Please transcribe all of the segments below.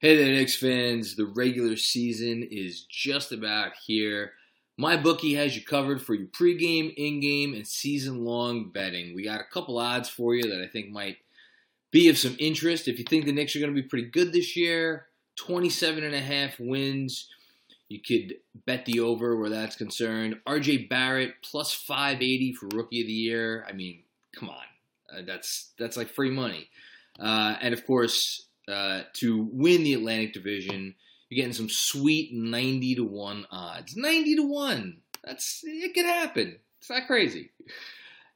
Hey there, Knicks fans. The regular season is just about here. MyBookie has you covered for your pregame, in-game, and season-long betting. We got a couple odds for you that I think might be of some interest. If you think the Knicks are going to be pretty good this year, 27 and a half wins. You could bet the over where that's concerned. RJ Barrett plus 580 for rookie of the year. I mean, come on. Uh, that's that's like free money. Uh, and of course, uh, to win the Atlantic Division. You're getting some sweet 90 to 1 odds. 90 to 1. That's it could happen. It's not crazy.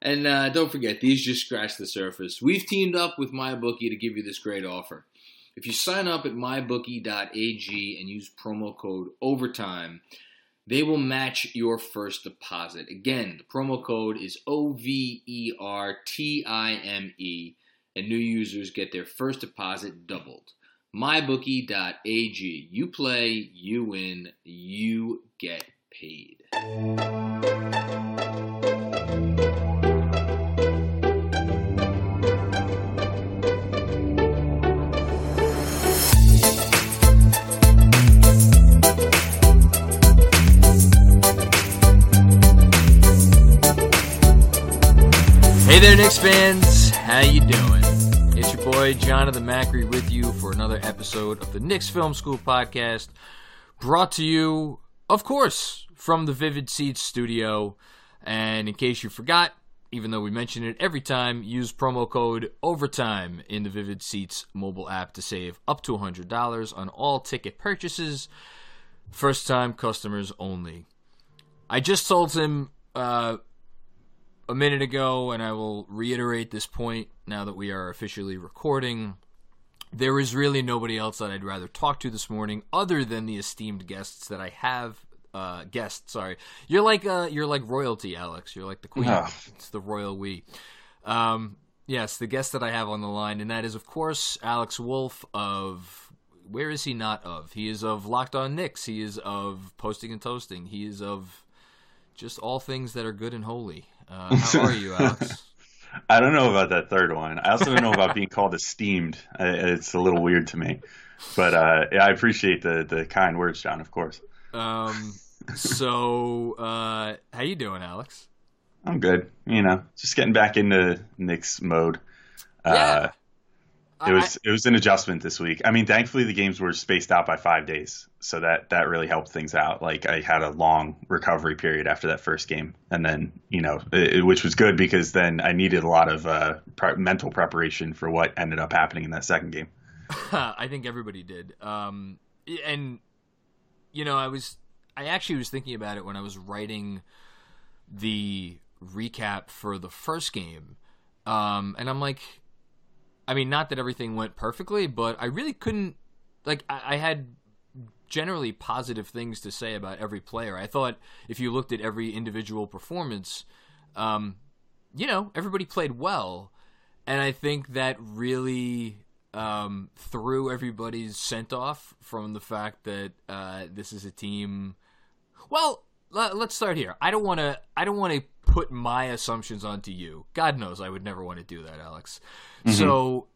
And uh, don't forget, these just scratch the surface. We've teamed up with MyBookie to give you this great offer. If you sign up at mybookie.ag and use promo code OVERTIME, they will match your first deposit. Again, the promo code is O V E R T I M E and new users get their first deposit doubled. MyBookie.ag. You play, you win, you get paid. Hey there, Knicks fans. How you doing? Boy Jonathan Macri with you for another episode of the Knicks Film School podcast, brought to you, of course, from the Vivid Seats studio. And in case you forgot, even though we mention it every time, use promo code OVERTIME in the Vivid Seats mobile app to save up to $100 on all ticket purchases. First time customers only. I just told him uh, a minute ago, and I will reiterate this point now that we are officially recording. There is really nobody else that I'd rather talk to this morning, other than the esteemed guests that I have. Uh, guests, sorry. You're like uh, you're like royalty, Alex. You're like the queen. Oh. It's the royal we. Um, yes, the guest that I have on the line, and that is of course Alex Wolf of. Where is he not of? He is of Locked On Knicks. He is of Posting and Toasting. He is of just all things that are good and holy. Uh, how are you, Alex? I don't know about that third one. I also don't know about being called esteemed. It's a little weird to me, but uh, yeah, I appreciate the the kind words, John. Of course, Um, so uh, how you doing, Alex? I'm good. You know, just getting back into Knicks mode. Uh, it was it was an adjustment this week. I mean, thankfully the games were spaced out by five days, so that that really helped things out. Like I had a long recovery period after that first game, and then you know, it, which was good because then I needed a lot of uh, pre- mental preparation for what ended up happening in that second game. I think everybody did. Um, and you know, I was I actually was thinking about it when I was writing the recap for the first game. Um, and I'm like, I mean, not that everything went perfectly, but I really couldn't. Like, I, I had generally positive things to say about every player. I thought if you looked at every individual performance, um, you know, everybody played well, and I think that really um, threw everybody's scent off from the fact that uh, this is a team. Well, let, let's start here. I don't want to. I don't want to put my assumptions onto you. God knows I would never want to do that, Alex. So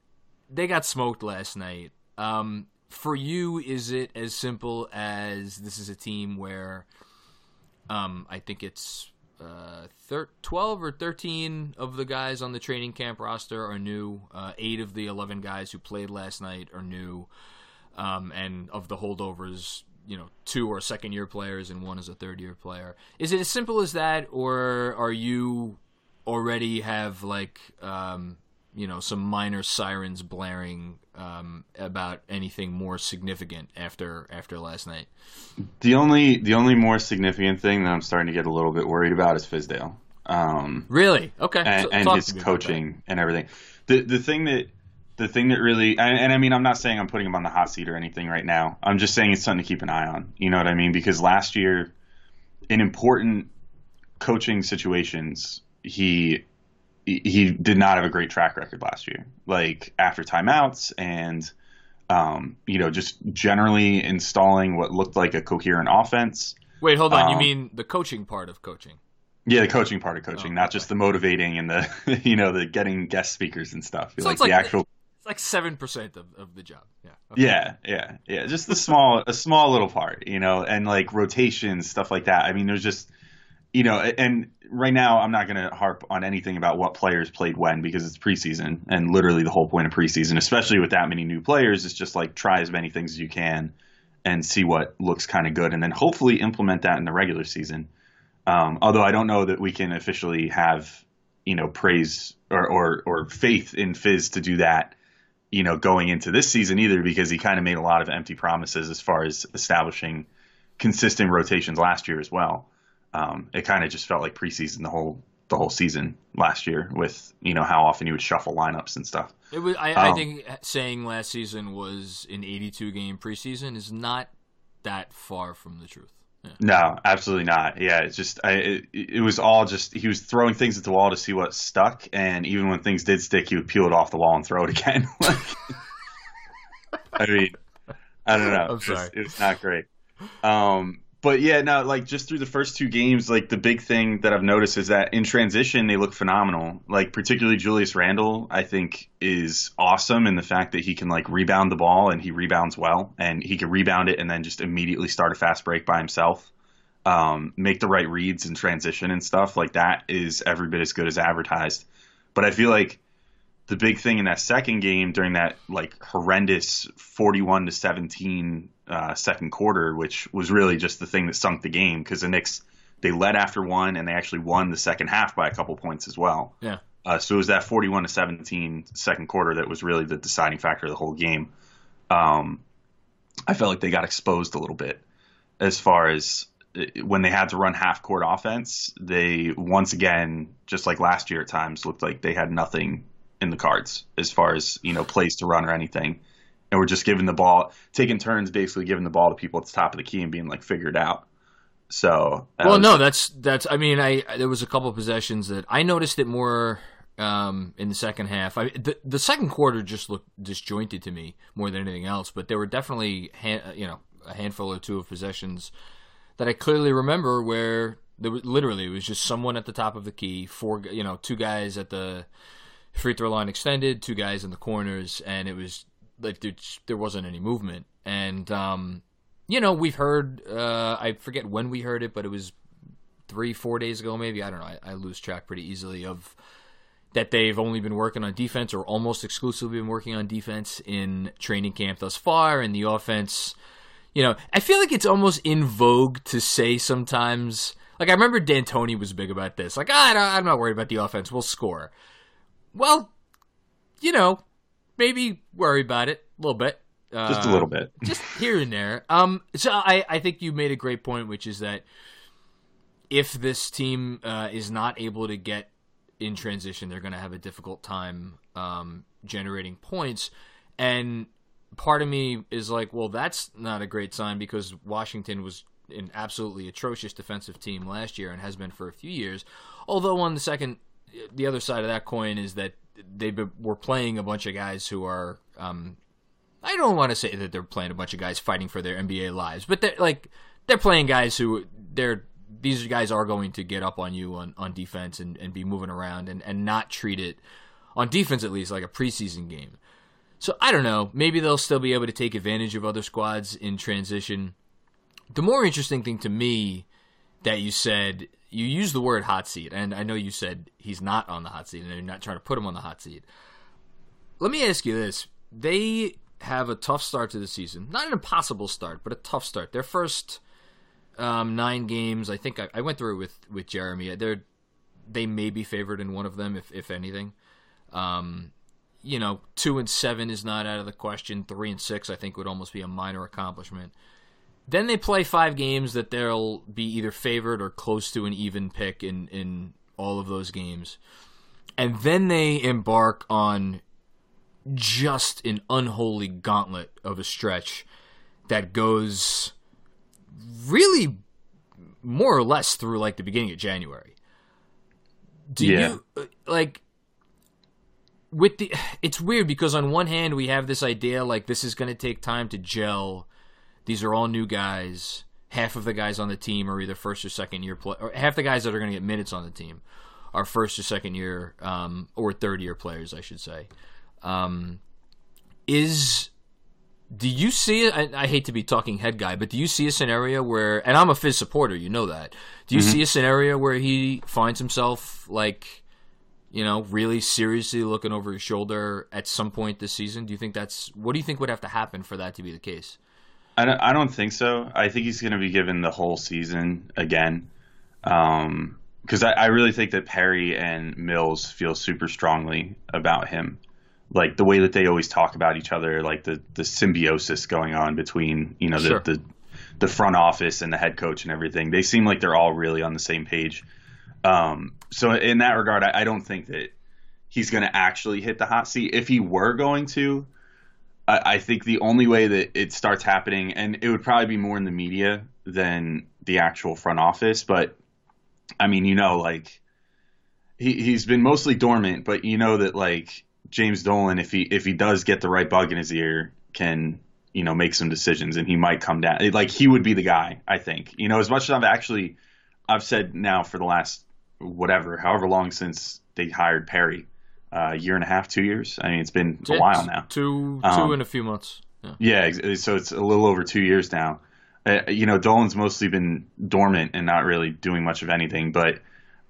they got smoked last night. Um, for you, is it as simple as this is a team where um, I think it's uh, thir- 12 or 13 of the guys on the training camp roster are new. Uh, eight of the 11 guys who played last night are new. Um, and of the holdovers, you know, two are second year players and one is a third year player. Is it as simple as that, or are you already have like, um, you know, some minor sirens blaring um, about anything more significant after after last night? The only the only more significant thing that I'm starting to get a little bit worried about is Fizdale. Um, Really? Okay. and, So and his to me about coaching and everything. The the thing that the thing that really, and, and, I mean, I'm not saying I'm putting him on the hot seat or anything right now. I'm just saying it's something to keep an eye on. You know what I mean? Because last year, in important coaching situations, he he did not have a great track record last year. Like after timeouts and um, you know, just generally installing what looked like a coherent offense. Wait, hold on. Um, you mean the coaching part of coaching? Yeah, the coaching part of coaching, oh, not okay. just the motivating and the you know the getting guest speakers and stuff. So like, like the actual. It's like seven percent of, of the job. Yeah. Okay. Yeah, yeah, yeah. Just the small, a small little part, you know, and like rotations, stuff like that. I mean, there's just, you know, and right now I'm not going to harp on anything about what players played when because it's preseason, and literally the whole point of preseason, especially with that many new players, is just like try as many things as you can and see what looks kind of good, and then hopefully implement that in the regular season. Um, although I don't know that we can officially have you know praise or, or or faith in Fizz to do that, you know, going into this season either because he kind of made a lot of empty promises as far as establishing consistent rotations last year as well. Um, it kind of just felt like preseason the whole the whole season last year with you know how often he would shuffle lineups and stuff. It was I, um, I think saying last season was an 82 game preseason is not that far from the truth. Yeah. No, absolutely not. Yeah, it's just I, it, it, was all just he was throwing things at the wall to see what stuck, and even when things did stick, he would peel it off the wall and throw it again. I mean, I don't know. I'm sorry. It was, it was not great. Um, but yeah, no, like just through the first two games, like the big thing that I've noticed is that in transition they look phenomenal. Like particularly Julius Randle, I think is awesome in the fact that he can like rebound the ball and he rebounds well, and he can rebound it and then just immediately start a fast break by himself, um, make the right reads in transition and stuff. Like that is every bit as good as advertised. But I feel like the big thing in that second game during that like horrendous 41 to 17 uh, second quarter, which was really just the thing that sunk the game because the Knicks they led after one and they actually won the second half by a couple points as well. Yeah. Uh, so it was that 41 to 17 second quarter that was really the deciding factor of the whole game. Um, I felt like they got exposed a little bit as far as uh, when they had to run half court offense. They once again, just like last year at times, looked like they had nothing in the cards as far as you know plays to run or anything and we're just giving the ball, taking turns, basically giving the ball to people at the top of the key and being like figured out. So well, was, no, that's that's. I mean, I there was a couple possessions that I noticed it more um, in the second half. I, the the second quarter just looked disjointed to me more than anything else, but there were definitely you know a handful or two of possessions that I clearly remember where there was literally it was just someone at the top of the key, four you know two guys at the free throw line extended, two guys in the corners, and it was like there, there wasn't any movement. And um, you know, we've heard uh, I forget when we heard it, but it was three, four days ago, maybe. I don't know. I, I lose track pretty easily of that they've only been working on defense or almost exclusively been working on defense in training camp thus far, and the offense. You know, I feel like it's almost in vogue to say sometimes. Like I remember D'Antoni was big about this. Like ah, I'm not worried about the offense. We'll score. Well, you know, maybe worry about it a little bit. Uh, just a little bit. just here and there. Um, so I, I think you made a great point, which is that if this team uh, is not able to get in transition, they're going to have a difficult time um, generating points. And part of me is like, well, that's not a great sign because Washington was an absolutely atrocious defensive team last year and has been for a few years. Although on the second, the other side of that coin is that they were playing a bunch of guys who are. Um, I don't want to say that they're playing a bunch of guys fighting for their NBA lives, but they're like they're playing guys who they're these guys are going to get up on you on, on defense and, and be moving around and, and not treat it on defense at least like a preseason game. So I don't know. Maybe they'll still be able to take advantage of other squads in transition. The more interesting thing to me that you said you use the word hot seat, and I know you said he's not on the hot seat, and you're not trying to put him on the hot seat. Let me ask you this: They have a tough start to the season, not an impossible start, but a tough start. Their first um, nine games, I think I, I, went through it with with Jeremy. They're they may be favored in one of them, if if anything. Um, you know, two and seven is not out of the question. Three and six, I think, would almost be a minor accomplishment. Then they play five games that they'll be either favored or close to an even pick in, in all of those games. And then they embark on just an unholy gauntlet of a stretch that goes really more or less through like the beginning of January. Do Yeah. you uh, like with the it's weird because on one hand we have this idea like this is going to take time to gel. These are all new guys. Half of the guys on the team are either first or second year play, or half the guys that are going to get minutes on the team are first or second year um, or third year players, I should say. Um, is do you see? I, I hate to be talking head guy, but do you see a scenario where, and I'm a Fizz supporter, you know that. Do you see a scenario where he finds himself like, you know, really seriously looking over his shoulder at some point this season? Do you think that's what do you think would have to happen for that to be the case? I don't, I don't think so. I think he's going to be given the whole season again. Um, because I, I really think that Perry and Mills feel super strongly about him. Like the way that they always talk about each other, like the, the symbiosis going on between, you know, the, Sure. the the front office and the head coach and everything. They seem like they're all really on the same page. Um, so in that regard, I, I don't think that he's going to actually hit the hot seat. If he were going to, I, I think the only way that it starts happening, and it would probably be more in the media than the actual front office, but I mean, you know, like he he's been mostly dormant, but you know that like James Dolan, if he if he does get the right bug in his ear, can you know make some decisions, and he might come down. Like he would be the guy, I think. You know, as much as I've actually I've said now for the last whatever, however long since they hired Perry, a year and a half, two years. I mean, it's been a while now. Two, two Um, in a few months. Yeah. Yeah, so it's a little over two years now. Uh, you know, Dolan's mostly been dormant and not really doing much of anything. But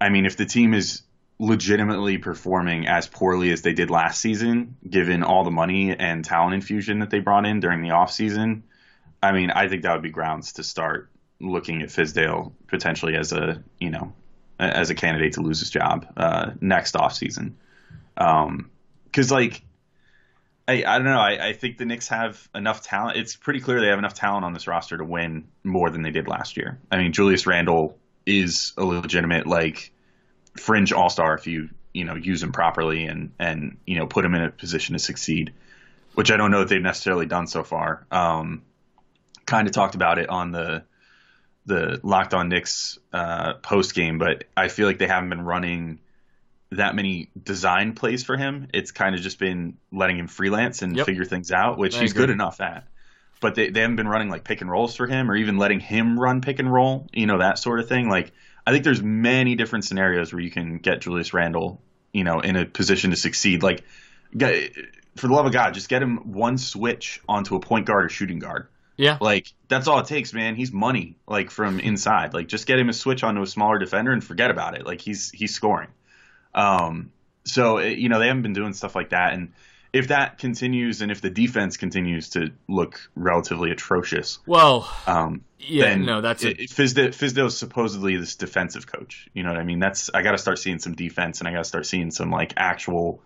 I mean, if the team is legitimately performing as poorly as they did last season, given all the money and talent infusion that they brought in during the offseason, I mean, I think that would be grounds to start looking at Fizdale potentially as a you know as a candidate to lose his job uh, next offseason. Um, because like I, I don't know. I, I think the Knicks have enough talent. It's pretty clear they have enough talent on this roster to win more than they did last year. I mean, Julius Randle is a legitimate like fringe all star if you you know use him properly and and you know put him in a position to succeed, which I don't know that they've necessarily done so far. Um, kind of talked about it on the the Locked On Knicks uh, post game, but I feel like they haven't been running that many design plays for him. It's kind of just been letting him freelance and Yep. figure things out, which I he's agree. good enough at. But they, they haven't been running like pick and rolls for him or even letting him run pick and roll, you know, that sort of thing. Like, I think there's many different scenarios where you can get Julius Randle, you know, in a position to succeed. Like, for the love of God, just get him one switch onto a point guard or shooting guard. Yeah. Like that's all it takes, man. He's money, like from inside. Like just get him a switch onto a smaller defender and forget about it. Like he's he's scoring. Um, so eh, you know they haven't been doing stuff like that, and if that continues, and if the defense continues to look relatively atrocious, Well, um, yeah, no, that's it, a, Fizdale, Fizdale's supposedly this defensive coach. You know what I mean? That's I got to start seeing some defense, and I got to start seeing some like actual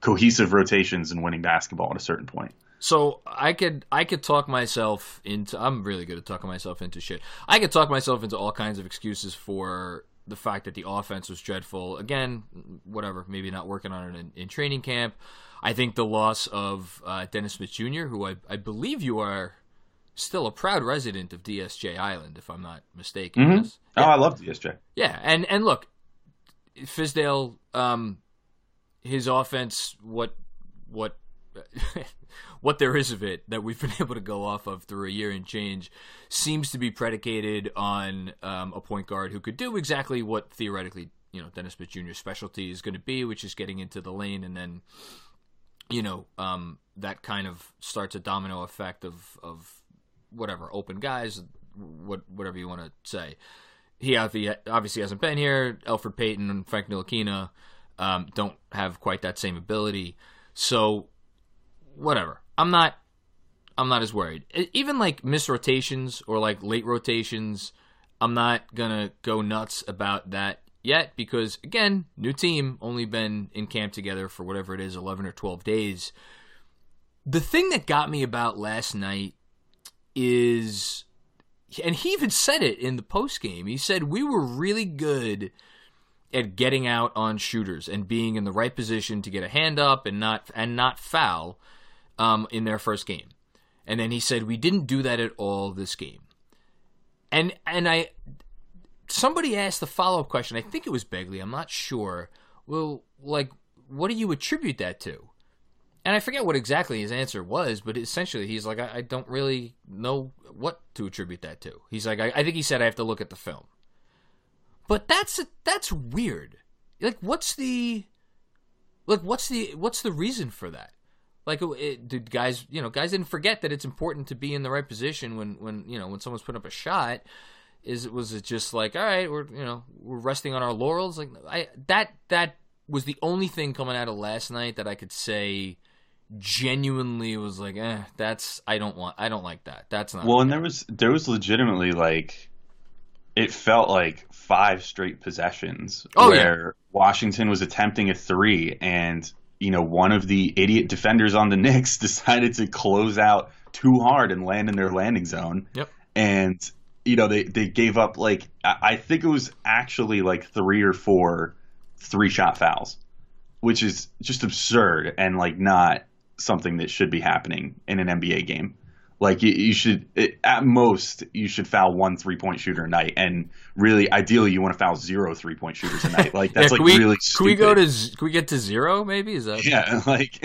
cohesive rotations and winning basketball at a certain point. So I could I could talk myself into I'm really good at talking myself into shit. I could talk myself into all kinds of excuses for the fact that the offense was dreadful. Again, whatever, maybe not working on it in, in training camp. I think the loss of uh, Dennis Smith Jr., who I, I believe you are still a proud resident of DSJ Island, if I'm not mistaken. Mhm. Yes. Oh, I love DSJ. Yeah, and and look, Fizdale, um, his offense, what what what there is of it that we've been able to go off of through a year and change seems to be predicated on um, a point guard who could do exactly what theoretically you know Dennis Smith Jr.'s specialty is going to be, which is getting into the lane and then you know um, that kind of starts a domino effect of of whatever open guys, what whatever you want to say he obviously hasn't been here. Elfrid Payton and Frank Ntilikina um, don't have quite that same ability. So, whatever. I'm not. I'm not as worried. Even like miss rotations or like late rotations, I'm not gonna go nuts about that yet because again, new team, only been in camp together for whatever it is, 11 or 12 days. The thing that got me about last night is and he even said it in the post game. He said we were really good at getting out on shooters and being in the right position to get a hand up and not and not foul um, in their first game. And then he said we didn't do that at all this game. And and I somebody asked the follow up question. I think it was Begley. I'm not sure. Well, like, what do you attribute that to? And I forget what exactly his answer was, but essentially he's like, I, I don't really know what to attribute that to. He's like, I, I, think he said I have to look at the film. But that's that's weird. Like, what's the like what's the what's the reason for that? Like, it, did guys you know guys didn't forget that it's important to be in the right position when when you know when someone's putting up a shot. Is was it just like all right we're you know we're resting on our laurels? Like i that that was the only thing coming out of last night that i could say genuinely was like eh that's i don't want i don't like that. That's not well and there was there was legitimately like it felt like five straight possessions oh, where yeah. washington was attempting a three and you know one of the idiot defenders on the Knicks decided to close out too hard and land in their landing zone yep and you know they they gave up like I think it was actually like three or four three shot fouls, which is just absurd and like not something that should be happening in an NBA game. Like you, you should it, at most you should foul one three point shooter a night, and really ideally you want to foul zero three point shooters a night. Like that's yeah, like we, really. Stupid. Can we go to? Can we get to zero? Maybe is that? Yeah, like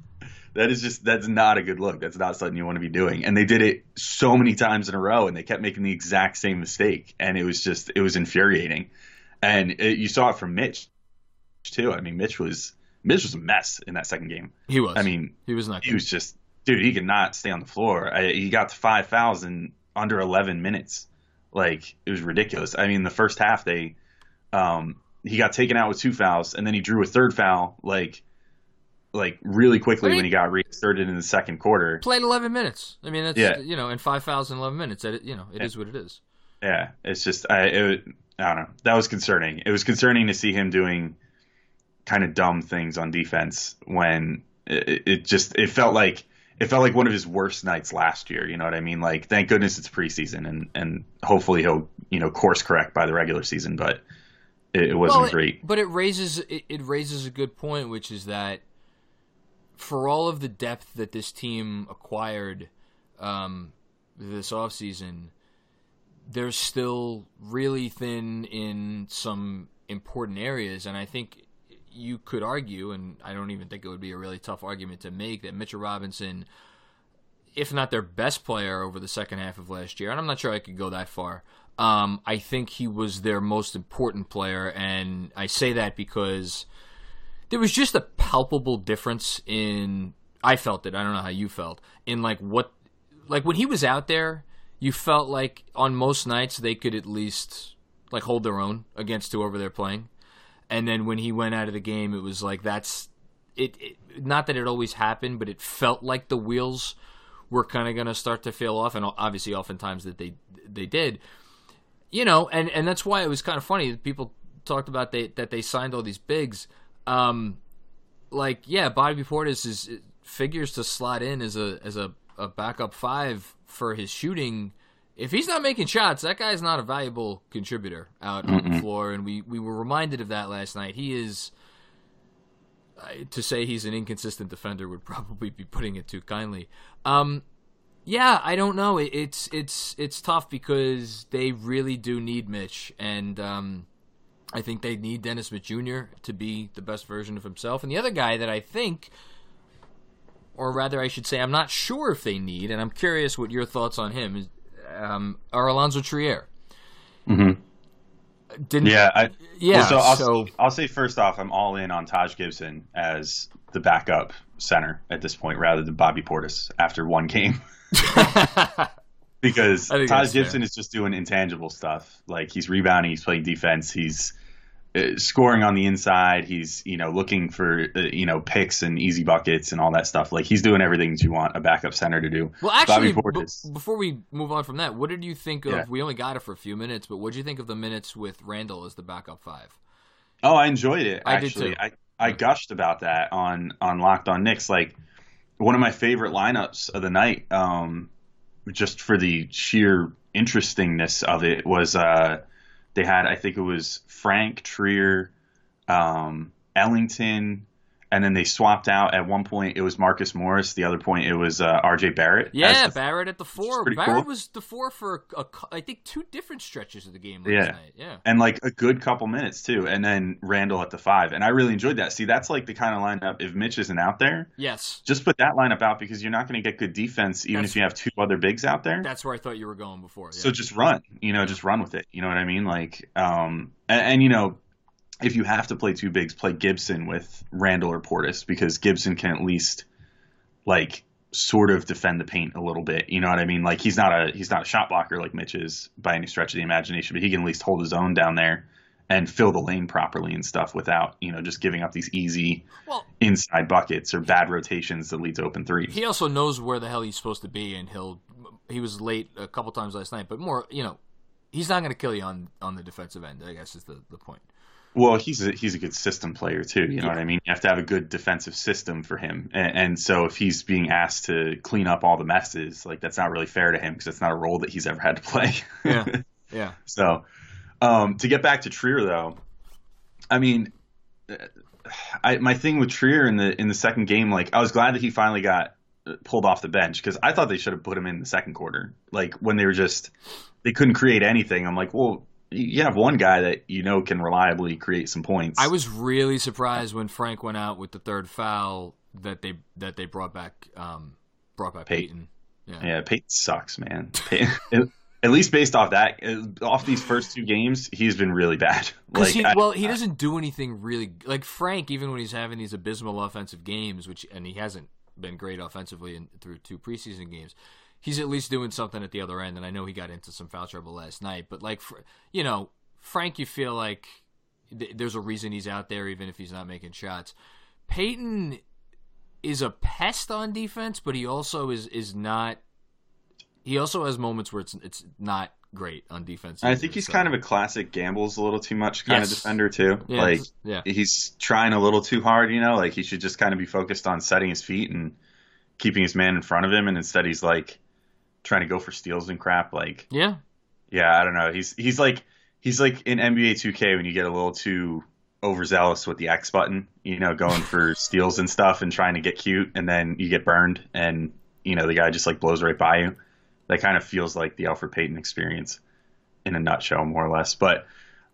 that is just that's not a good look. That's not something you want to be doing. And they did it so many times in a row, and they kept making the exact same mistake, and it was just it was infuriating. And it, you saw it from Mitch too. I mean, Mitch was Mitch was a mess in that second game. He was. I mean, he was not. He was just dude. He could not stay on the floor. I, he got to five fouls in under 11 minutes. Like it was ridiculous. I mean, the first half they um, he got taken out with two fouls, and then he drew a third foul. Like like really quickly I mean, when he got reinserted in the second quarter. Played 11 minutes. I mean, that's yeah. you know, in 5,000 11 minutes. It, you know, it yeah. is what it is. Yeah, it's just I it, I don't know. That was concerning. It was concerning to see him doing kind of dumb things on defense when it, it just it felt like it felt like one of his worst nights last year. You know what I mean? Like, thank goodness it's preseason, and and hopefully he'll you know course correct by the regular season. But it, it wasn't well, great. But it raises it, it raises a good point, which is that for all of the depth that this team acquired um, this offseason, they're still really thin in some important areas. And I think you could argue, and I don't even think it would be a really tough argument to make, that Mitchell Robinson, if not their best player over the second half of last year, and I'm not sure I could go that far. Um, I think he was their most important player, and I say that because there was just a palpable difference in I felt it. I don't know how you felt in like what like when he was out there, you felt like on most nights they could at least like hold their own against whoever they're playing. And then when he went out of the game, it was like that's it, it not that it always happened, but it felt like the wheels were kind of going to start to fail off and obviously oftentimes that they they did. You know, and and that's why it was kind of funny people talked about they that they signed all these bigs um, like yeah, Bobby Portis is figures to slot in as a as a, a backup five for his shooting. If he's not making shots, that guy's not a valuable contributor out mm on the floor, and we we were reminded of that last night. He is. Uh, to say he's an inconsistent defender would probably be putting it too kindly. Um, yeah, I don't know. It, it's it's it's tough because they really do need Mitch, and um, I think they need Dennis Smith Jr. to be the best version of himself. And the other guy that I think, or rather, I should say, I'm not sure if they need, and I'm curious what your thoughts on him is, um, are Alonzo Trier. Mm-hmm. Didn't, yeah, I, yeah. Well, so, I'll, so I'll say first off, I'm all in on Taj Gibson as the backup center at this point, rather than Bobby Portis after one game. because Taj Gibson fair. is just doing intangible stuff. Like he's rebounding, he's playing defense, he's scoring on the inside. He's you know looking for uh, you know picks and easy buckets and all that stuff. Like he's doing everything that you want a backup center to do. Well, actually, b- before we move on from that, what did you think of? Yeah. We only got it for a few minutes, but what did you think of the minutes with Randle as the backup five? Oh, I enjoyed it. I actually. did too. I I gushed about that on on Locked On Knicks. Like one of my favorite lineups of the night. Um, just for the sheer interestingness of it was uh, they had I think it was Frank Trier, um, Ellington, and then they swapped out at one point it was Marcus Morris, the other point it was uh, R.J. Barrett. Yeah, Barrett at the four. Barrett cool. was the four for a, a, I think two different stretches of the game last Yeah. night. Yeah. and like a good couple minutes too, and then Randle at the five, and I really enjoyed that. See, that's like the kind of lineup if Mitch isn't out there. Yes. Just put that lineup out because you're not going to get good defense even That's- if you have two other bigs out there. That's where I thought you were going before. Yeah. So just run, you know, just run with it. You know what I mean? Like, um, and, and you know, if you have to play two bigs, play Gibson with Randle or Portis because Gibson can at least like sort of defend the paint a little bit. You know what I mean? Like he's not a he's not a shot blocker like Mitch is by any stretch of the imagination, but he can at least hold his own down there and fill the lane properly and stuff without you know just giving up these easy well, inside buckets or bad rotations that lead to open threes. he also knows where the hell he's supposed to be, and he'll. He was late a couple times last night, but more, you know, he's not going to kill you on on the defensive end. I guess is the the point. Well, he's a, he's a good system player too. You know Yeah. what I mean? You have to have a good defensive system for him, and, and so if he's being asked to clean up all the messes, like that's not really fair to him because that's not a role that he's ever had to play. Yeah. Yeah. so, um, to get back to Trier though, I mean, I my thing with Trier in the in the second game, like I was glad that he finally got pulled off the bench because I thought they should have put him in the second quarter, like when they were just they couldn't create anything. I'm like, well. You have one guy that you know can reliably create some points. I was really surprised when Frank went out with the third foul that they that they brought back um, brought back Payton. Payton. Yeah. Yeah, Payton sucks, man. Payton, at least based off that, off these first two games, he's been really bad. Like, he, I- well, he doesn't do anything really like Frank. Even when he's having these abysmal offensive games, which and he hasn't been great offensively in, through two preseason games, he's at least doing something at the other end. And I know he got into some foul trouble last night, but like you know, Frank, you feel like th- there's a reason he's out there, even if he's not making shots. Payton is a pest on defense, but he also is is not. He also has moments where it's it's not great on defense. I think he's so- kind of a classic gambles a little too much kind Yes. of defender too. Yeah, like yeah. he's trying a little too hard, you know. Like he should just kind of be focused on setting his feet and keeping his man in front of him, and instead he's like trying to go for steals and crap. Like yeah. Yeah, I don't know. He's he's like he's like in NBA 2K when you get a little too overzealous with the X button, you know, going for steals and stuff and trying to get cute, and then you get burned, and you know the guy just like blows right by you. That kind of feels like the Elfrid Payton experience in a nutshell, more or less. But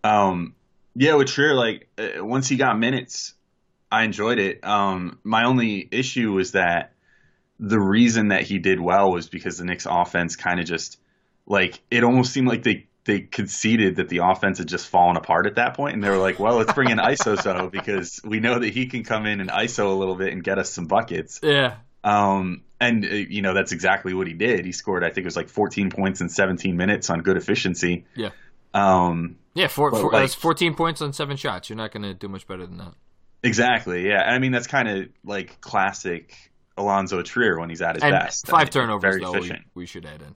um, yeah, with Trier, like uh, once he got minutes, I enjoyed it. Um, my only issue was that the reason that he did well was because the Knicks offense kind of just like it almost seemed like they they conceded that the offense had just fallen apart at that point, and they were like, "Well, let's bring in Iso Zo because we know that he can come in and ISO a little bit and get us some buckets." Yeah. Um, and uh, you know that's exactly what he did. He scored, I think it was like 14 points in 17 minutes on good efficiency. Yeah. Um, Yeah, four, four, like- that's 14 points on seven shots. You're not going to do much better than that. exactly, yeah. I mean that's kind of like classic Alonzo Trier when he's at his And best. five I mean, turnovers, very though, we, efficient. we should add in.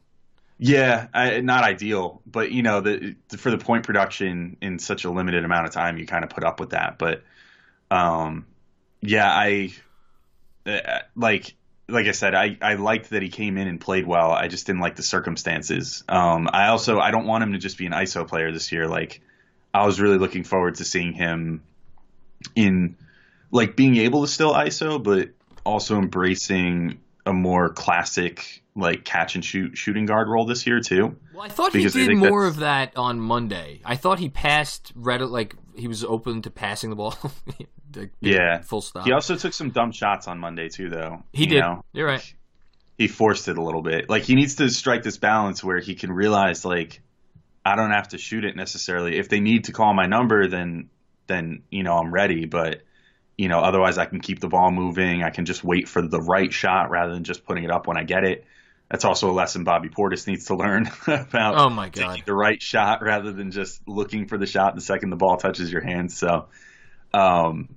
Yeah, I, not ideal, but you know, the, for the point production in such a limited amount of time, you kind of put up with that. But, um, yeah, I uh, like, like I said, I, I liked that he came in and played well. I just didn't like the circumstances. Um, I also I don't want him to just be an ISO player this year. Like, I was really looking forward to seeing him in like being able to still ISO, but also embracing a more classic like catch and shoot shooting guard role this year too. Well, I thought he did more that's- of that on Monday. I thought he passed Reddit like he was open to passing the ball. Like, Yeah. full stop. He also took some dumb shots on Monday too, though. He You did. know? You're right. He forced it a little bit. Like he needs to strike this balance where he can realize like I don't have to shoot it necessarily. If they need to call my number, then then you know I'm ready. But you know otherwise I can keep the ball moving. I can just wait for the right shot rather than just putting it up when I get it. That's also a lesson Bobby Portis needs to learn about Oh, my God. taking the right shot rather than just looking for the shot the second the ball touches your hands. So um,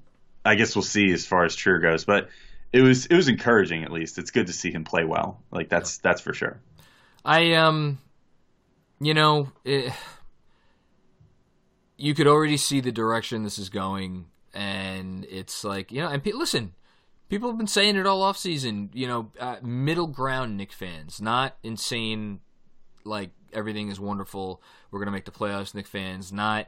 I guess we'll see as far as Trier goes, but it was it was encouraging at least. It's good to see him play well. Like that's that's for sure. I um, you know, it, you could already see the direction this is going, and it's like you know, and pe- listen, people have been saying it all off season. You know, uh, middle ground Knick fans, not insane like everything is wonderful. We're going to make the playoffs, Knick fans, not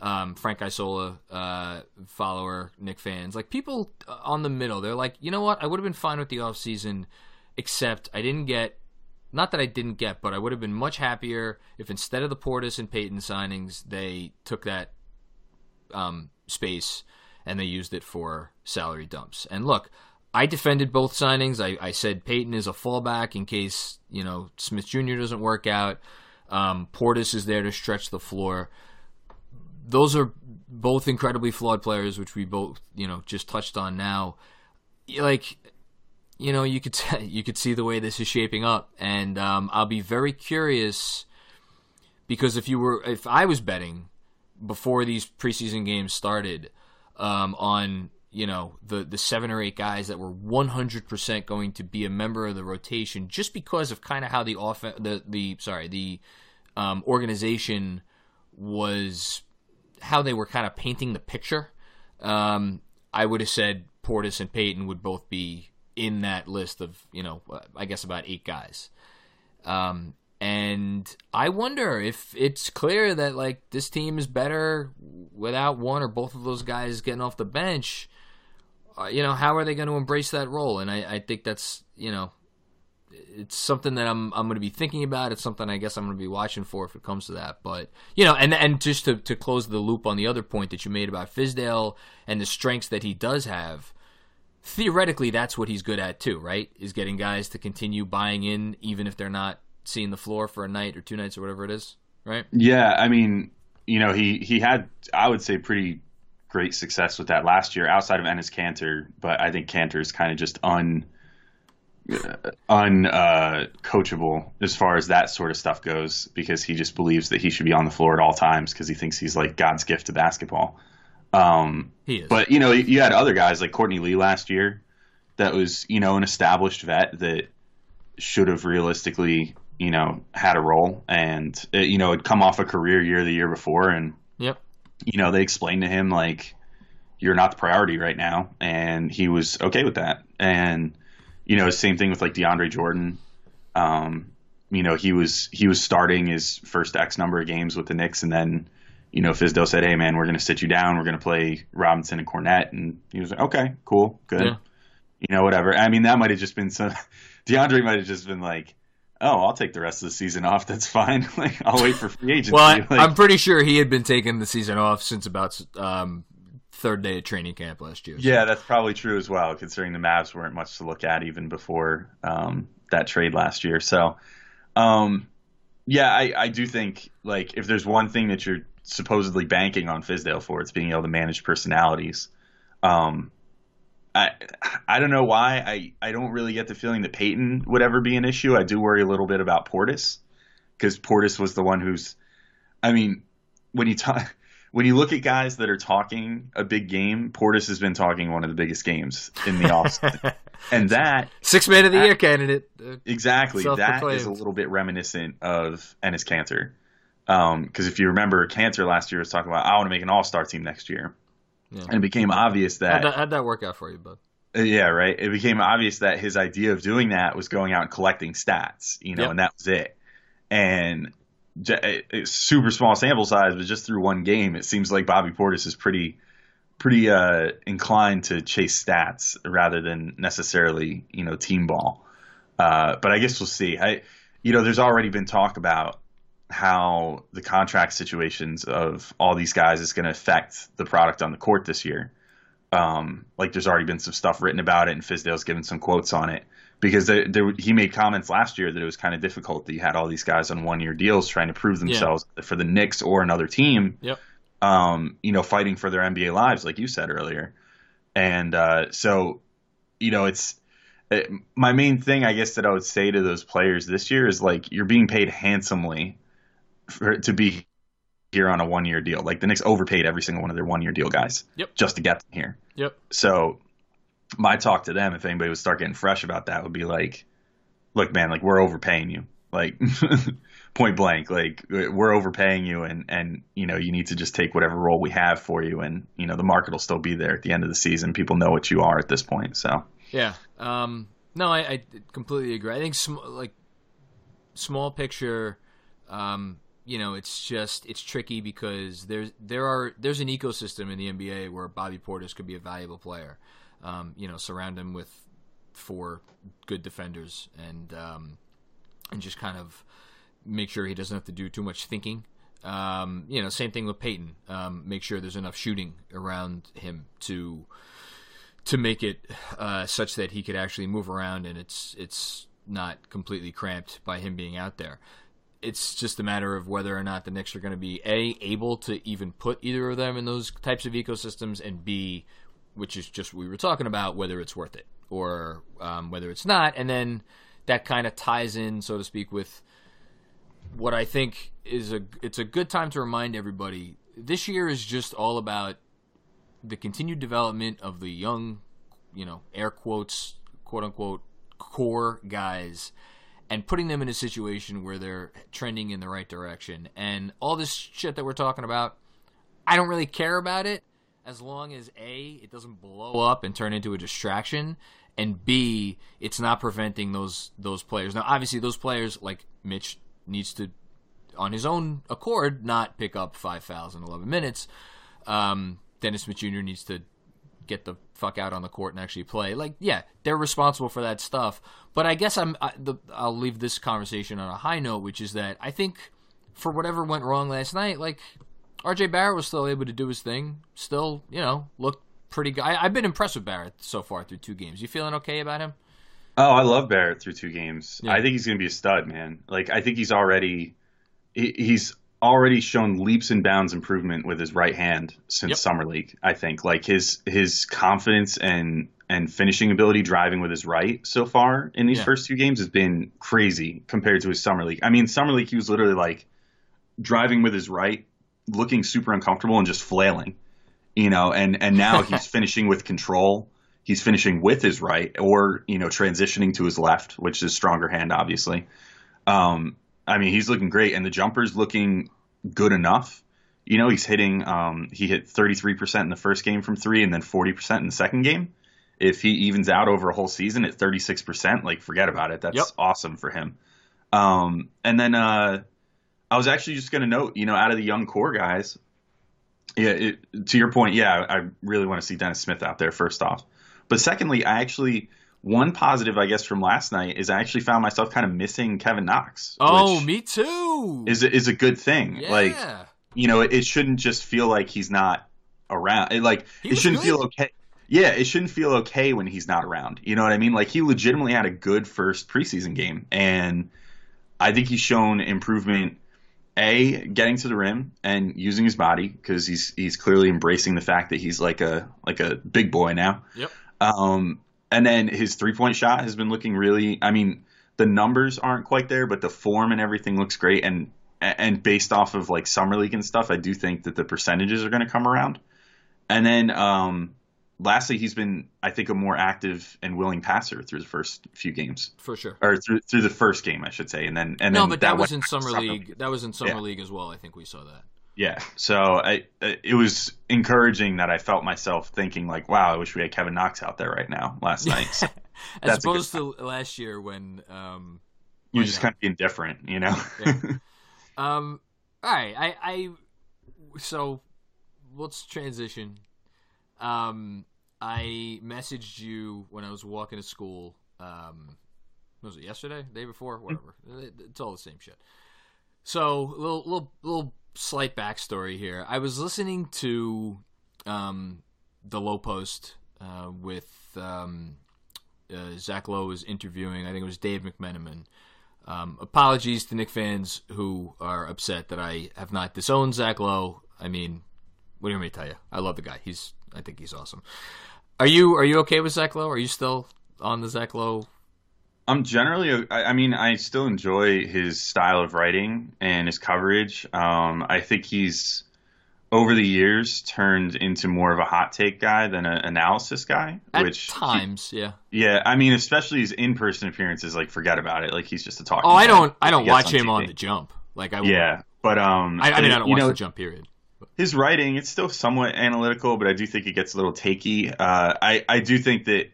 um, Frank Isola uh, follower, Knick fans. Like people on the middle, they're like, you know what? I would have been fine with the offseason, except I didn't get. Not that I didn't get, but I would have been much happier if instead of the Portis and Payton signings, they took that um, space and they used it for salary dumps. And look, I defended both signings. I, I said Payton is a fallback in case you know Smith Jr. doesn't work out. Um, Portis is there to stretch the floor. Those are both incredibly flawed players, which we both you know just touched on now. Like you know, you could you could see the way this is shaping up, and um, I'll be very curious because if you were if I was betting before these preseason games started um, on you know the the seven or eight guys that were 100% going to be a member of the rotation just because of kind of how the off the the sorry the um, organization was how they were kind of painting the picture. Um, I would have said Portis and Payton would both be in that list of you know I guess about eight guys. Um, and I wonder if it's clear that like this team is better without one or both of those guys getting off the bench uh, you know, how are they going to embrace that role? And I, I think that's, you know, it's something that I'm I'm going to be thinking about. It's something I guess I'm going to be watching for if it comes to that. But you know, and and just to to close the loop on the other point that you made about Fizdale and the strengths that he does have, theoretically that's what he's good at too, right? Is getting guys to continue buying in even if they're not seeing the floor for a night or two nights or whatever it is, right? Yeah, I mean, you know, he he had I would say pretty great success with that last year outside of Enes Kanter, but I think Cantor is kind of just un un uh, coachable as far as that sort of stuff goes because he just believes that he should be on the floor at all times because he thinks he's like God's gift to basketball. Um, he is. But you know, you had other guys like Courtney Lee last year that was you know an established vet that should have realistically you know had a role and uh, you know had come off a career year the year before and yep you know, they explained to him like you're not the priority right now, and he was okay with that. And you know, same thing with like DeAndre Jordan. Um, you know, he was he was starting his first X number of games with the Knicks, and then you know, Fizdale said, "Hey, man, we're going to sit you down. We're going to play Robinson and Kornet," and he was like, "Okay, cool, good." Yeah. You know, whatever. I mean, that might have just been some. DeAndre might have just been like, oh, I'll take the rest of the season off. That's fine. like I'll wait for free agency. well, I, like, I'm pretty sure he had been taking the season off since about um, third day of training camp last year. So. Yeah, that's probably true as well, considering the Mavs weren't much to look at even before um, that trade last year. So, um, yeah, I, I do think like if there's one thing that you're supposedly banking on Fizdale for, it's being able to manage personalities. Um, I I don't know why I, I don't really get the feeling that Payton would ever be an issue. I do worry a little bit about Portis because Portis was the one who's I mean when you talk when you look at guys that are talking a big game, Portis has been talking one of the biggest games in the offseason. and that six man of the that, year candidate. Uh, exactly. That is a little bit reminiscent of Enes Kanter. Because um, if you remember, Kanter last year was talking about I want to make an all star team next year. Yeah. And it became obvious that how'd, that how'd that work out for you, bud? Uh, yeah, right. It became obvious that his idea of doing that was going out and collecting stats, you know, yep. and that was it. And it's super small sample size, but just through one game, it seems like Bobby Portis is pretty, pretty uh, inclined to chase stats rather than necessarily, you know, team ball. Uh, but I guess we'll see. I, you know, there's already been talk about how the contract situations of all these guys is going to affect the product on the court this year. Um, like there's already been some stuff written about it, and Fizdale's given some quotes on it because he made comments last year that it was kind of difficult that you had all these guys on one year deals trying to prove themselves yeah. for the Knicks or another team. Yep. Um, you know, fighting for their NBA lives, like you said earlier, and uh, so you know it's it, my main thing, I guess, that I would say to those players this year is like you're being paid handsomely for, to be here on a one year deal. Like the Knicks overpaid every single one of their one year deal guys. Yep. Just to get them here. Yep. So my talk to them, if anybody would start getting fresh about that, would be like, look, man, like we're overpaying you. Like point blank, like we're overpaying you and, and, you know, you need to just take whatever role we have for you. And, you know, the market will still be there at the end of the season. People know what you are at this point. So, yeah. Um, no, I, I completely agree. I think sm- like small picture, Um, you know, it's just it's tricky because there's there are there's an ecosystem in the NBA where Bobby Portis could be a valuable player. Um, you know, surround him with four good defenders and um, and just kind of make sure he doesn't have to do too much thinking. Um, you know, same thing with Payton. Um, make sure there's enough shooting around him to to make it uh, such that he could actually move around and it's it's not completely cramped by him being out there. It's just a matter of whether or not the Knicks are going to be a able to even put either of them in those types of ecosystems, and b, which is just what we were talking about, whether it's worth it or um, whether it's not, and then that kind of ties in, so to speak, with what I think is a it's a good time to remind everybody this year is just all about the continued development of the young, you know, air quotes, quote unquote, core guys and putting them in a situation where they're trending in the right direction. And all this shit that we're talking about, I don't really care about it as long as A, it doesn't blow up and turn into a distraction, and B, it's not preventing those those players. Now obviously those players like Mitch needs to on his own accord not pick up five fouls in 11 minutes. Um, Dennis Smith Jr. needs to get the fuck out on the court and actually play. Like, yeah, they're responsible for that stuff. But I guess I'm I, the, I'll leave this conversation on a high note, which is that I think for whatever went wrong last night, like R.J. Barrett was still able to do his thing. Still, you know, looked pretty good. I, have been impressed with Barrett so far through two games. You feeling okay about him? Oh, I love Barrett through two games. Yeah. I think he's going to be a stud, man. Like, I think he's already he's already shown leaps and bounds improvement with his right hand since yep. summer league. I think like his his confidence and and finishing ability driving with his right so far in these yeah. first two games has been crazy compared to his summer league. I mean, summer league he was literally like driving with his right, looking super uncomfortable and just flailing, you know. And and now he's finishing with control. He's finishing with his right, or you know, transitioning to his left, which is stronger hand, obviously. Um, I mean, he's looking great, and the jumper's looking good enough. You know, he's hitting. Um, he hit 33% in the first game from three, and then 40% in the second game. If he evens out over a whole season at 36%, like forget about it. That's yep. awesome for him. Um, and then uh, I was actually just going to note, you know, out of the young core guys, yeah, it, to your point, yeah, I really want to see Dennis Smith out there first off. But secondly, I actually one positive, I guess, from last night is I actually found myself kind of missing Kevin Knox. Oh, me too. Is is a good thing. Yeah. Like, you know, it, it, shouldn't just feel like he's not around. It, like, he it shouldn't good. feel okay. Yeah, it shouldn't feel okay when he's not around. You know what I mean? Like, he legitimately had a good first preseason game, and I think he's shown improvement. A getting to the rim and using his body because he's he's clearly embracing the fact that he's like a like a big boy now. Yep. Um, and then his three point shot has been looking really. I mean, the numbers aren't quite there, but the form and everything looks great. And and based off of like summer league and stuff, I do think that the percentages are going to come around. And then um, lastly, he's been I think a more active and willing passer through the first few games for sure, or through through the first game, I should say. And then and no, then but that, that was in summer league. league. That was in summer yeah. league as well. I think we saw that. Yeah. So I, it was encouraging that I felt myself thinking like, wow, I wish we had Kevin Knox out there right now last night. As opposed to last year when um, you just kind of indifferent, you know. yeah. Um. All right. I. I. So let's transition. Um. I messaged you when I was walking to school. Um. Was it yesterday? Day before? Whatever. It's all the same shit. So little little little slight backstory here. I was listening to um, the Low Post uh, with um, uh, Zach Lowe was interviewing. I think it was Dave McMenamin. Um, apologies to Knick fans who are upset that I have not disowned Zach Lowe. I mean, what do you want me to tell you? I love the guy. He's I think he's awesome. Are you are you okay with Zach Lowe? Are you still on the Zach Lowe I'm generally, I mean, I still enjoy his style of writing and his coverage. Um, I think he's over the years turned into more of a hot take guy than an analysis guy. At which times, he, yeah, yeah. I mean, especially his in-person appearances, like forget about it. Like he's just a talk. Oh, I don't, I don't watch on him TV. on the jump. Like I, yeah, but um, I, I mean, I don't watch know, the jump period. His writing, it's still somewhat analytical, but I do think it gets a little takey. Uh, I, I do think that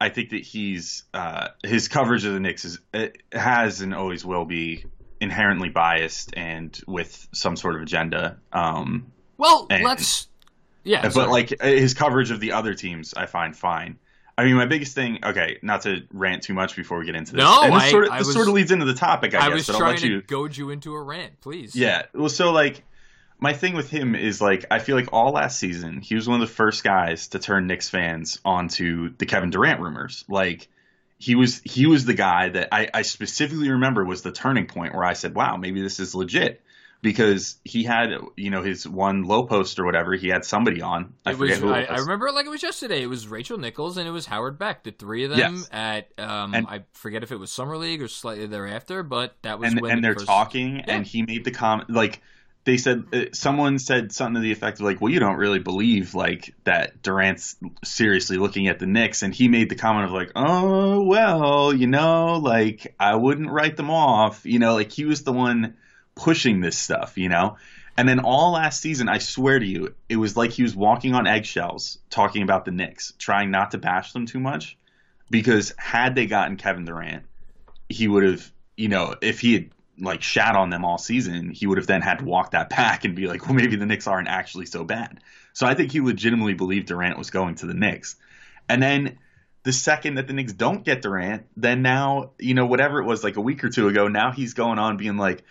I think that he's uh, his coverage of the Knicks is has and always will be inherently biased and with some sort of agenda. Um, well, and, let's yeah, but sorry. like his coverage of the other teams, I find fine. I mean, my biggest thing. Okay, not to rant too much before we get into this. No, and this I- sort of this was- sort of leads into the topic. I, I guess, was but I'll trying let to you. goad you into a rant, please. Yeah. Well, so like, my thing with him is like, I feel like all last season he was one of the first guys to turn Knicks fans onto the Kevin Durant rumors. Like, he was he was the guy that I, I specifically remember was the turning point where I said, "Wow, maybe this is legit." Because he had, you know, his one low post or whatever, he had somebody on. I It was, forget who I, it I remember it like it was yesterday. It was Rachel Nichols and it was Howard Beck, the three of them Yes. at um, And- I forget if it was summer league or slightly thereafter, but that was and when and they're first- talking, and he made the comment like they said uh, someone said something to the effect of like, well, you don't really believe like that Durant's seriously looking at the Knicks, and he made the comment of like, oh well, you know, like I wouldn't write them off, you know, like he was the one pushing this stuff, you know. And then all last season, I swear to you, it was like he was walking on eggshells talking about the Knicks, trying not to bash them too much. Because had they gotten Kevin Durant, he would have, you know, if he had like shat on them all season, he would have then had to walk that back and be like, well, maybe the Knicks aren't actually so bad. So I think he legitimately believed Durant was going to the Knicks. And then the second that the Knicks don't get Durant, then now, you know, whatever it was like a week or two ago, now he's going on being like,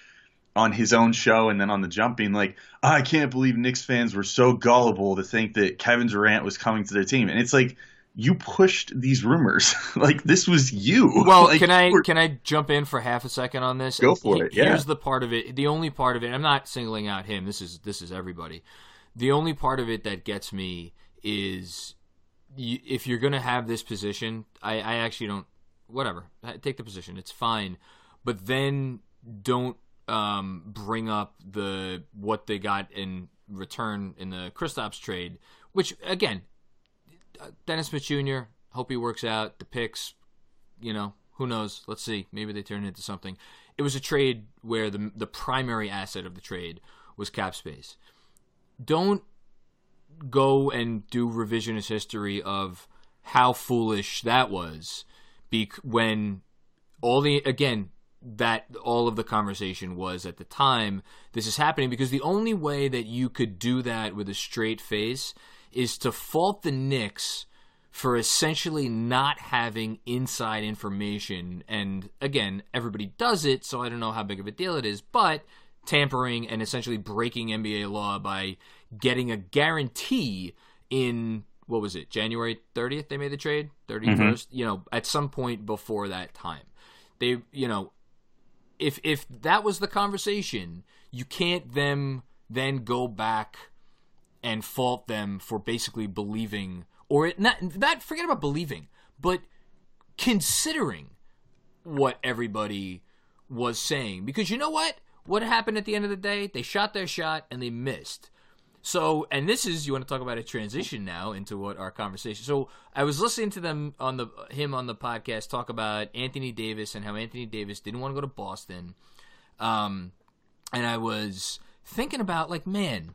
on his own show and then on the jump being like, I can't believe Knicks fans were so gullible to think that Kevin Durant was coming to their team. And it's like, you pushed these rumors. like this was you. Well, Like, can I can I jump in for half a second on this? Go for it, yeah. Here's the part of it. The only part of it. I'm not singling out him. This is this is everybody. The only part of it that gets me is you, if you're going to have this position, I, I actually don't. Whatever, take the position. It's fine, but then don't um, bring up the what they got in return in the Kristaps trade, which again, Dennis Smith Jr. Hope he works out. The picks, you know, who knows? Let's see. Maybe they turn it into something. It was a trade where the the primary asset of the trade was cap space. Don't go and do revisionist history of how foolish that was, bec- when all the again that all of the conversation was at the time this is happening because the only way that you could do that with a straight face is to fault the Knicks for essentially not having inside information. And again everybody does it so I don't know how big of a deal it is but tampering and essentially breaking NBA law by getting a guarantee in what was it January 30th they made the trade? Mm-hmm. 31st you know at some point before that time. They you know if if that was the conversation you can't them then go back and fault them for basically believing or it, not not forget about believing but considering what everybody was saying because you know what what happened at the end of the day they shot their shot and they missed so, and this is you want to talk about a transition now into what our conversation. So, I was listening to them on the him on the podcast talk about Anthony Davis and how Anthony Davis didn't want to go to Boston. Um, and I was thinking about like, man.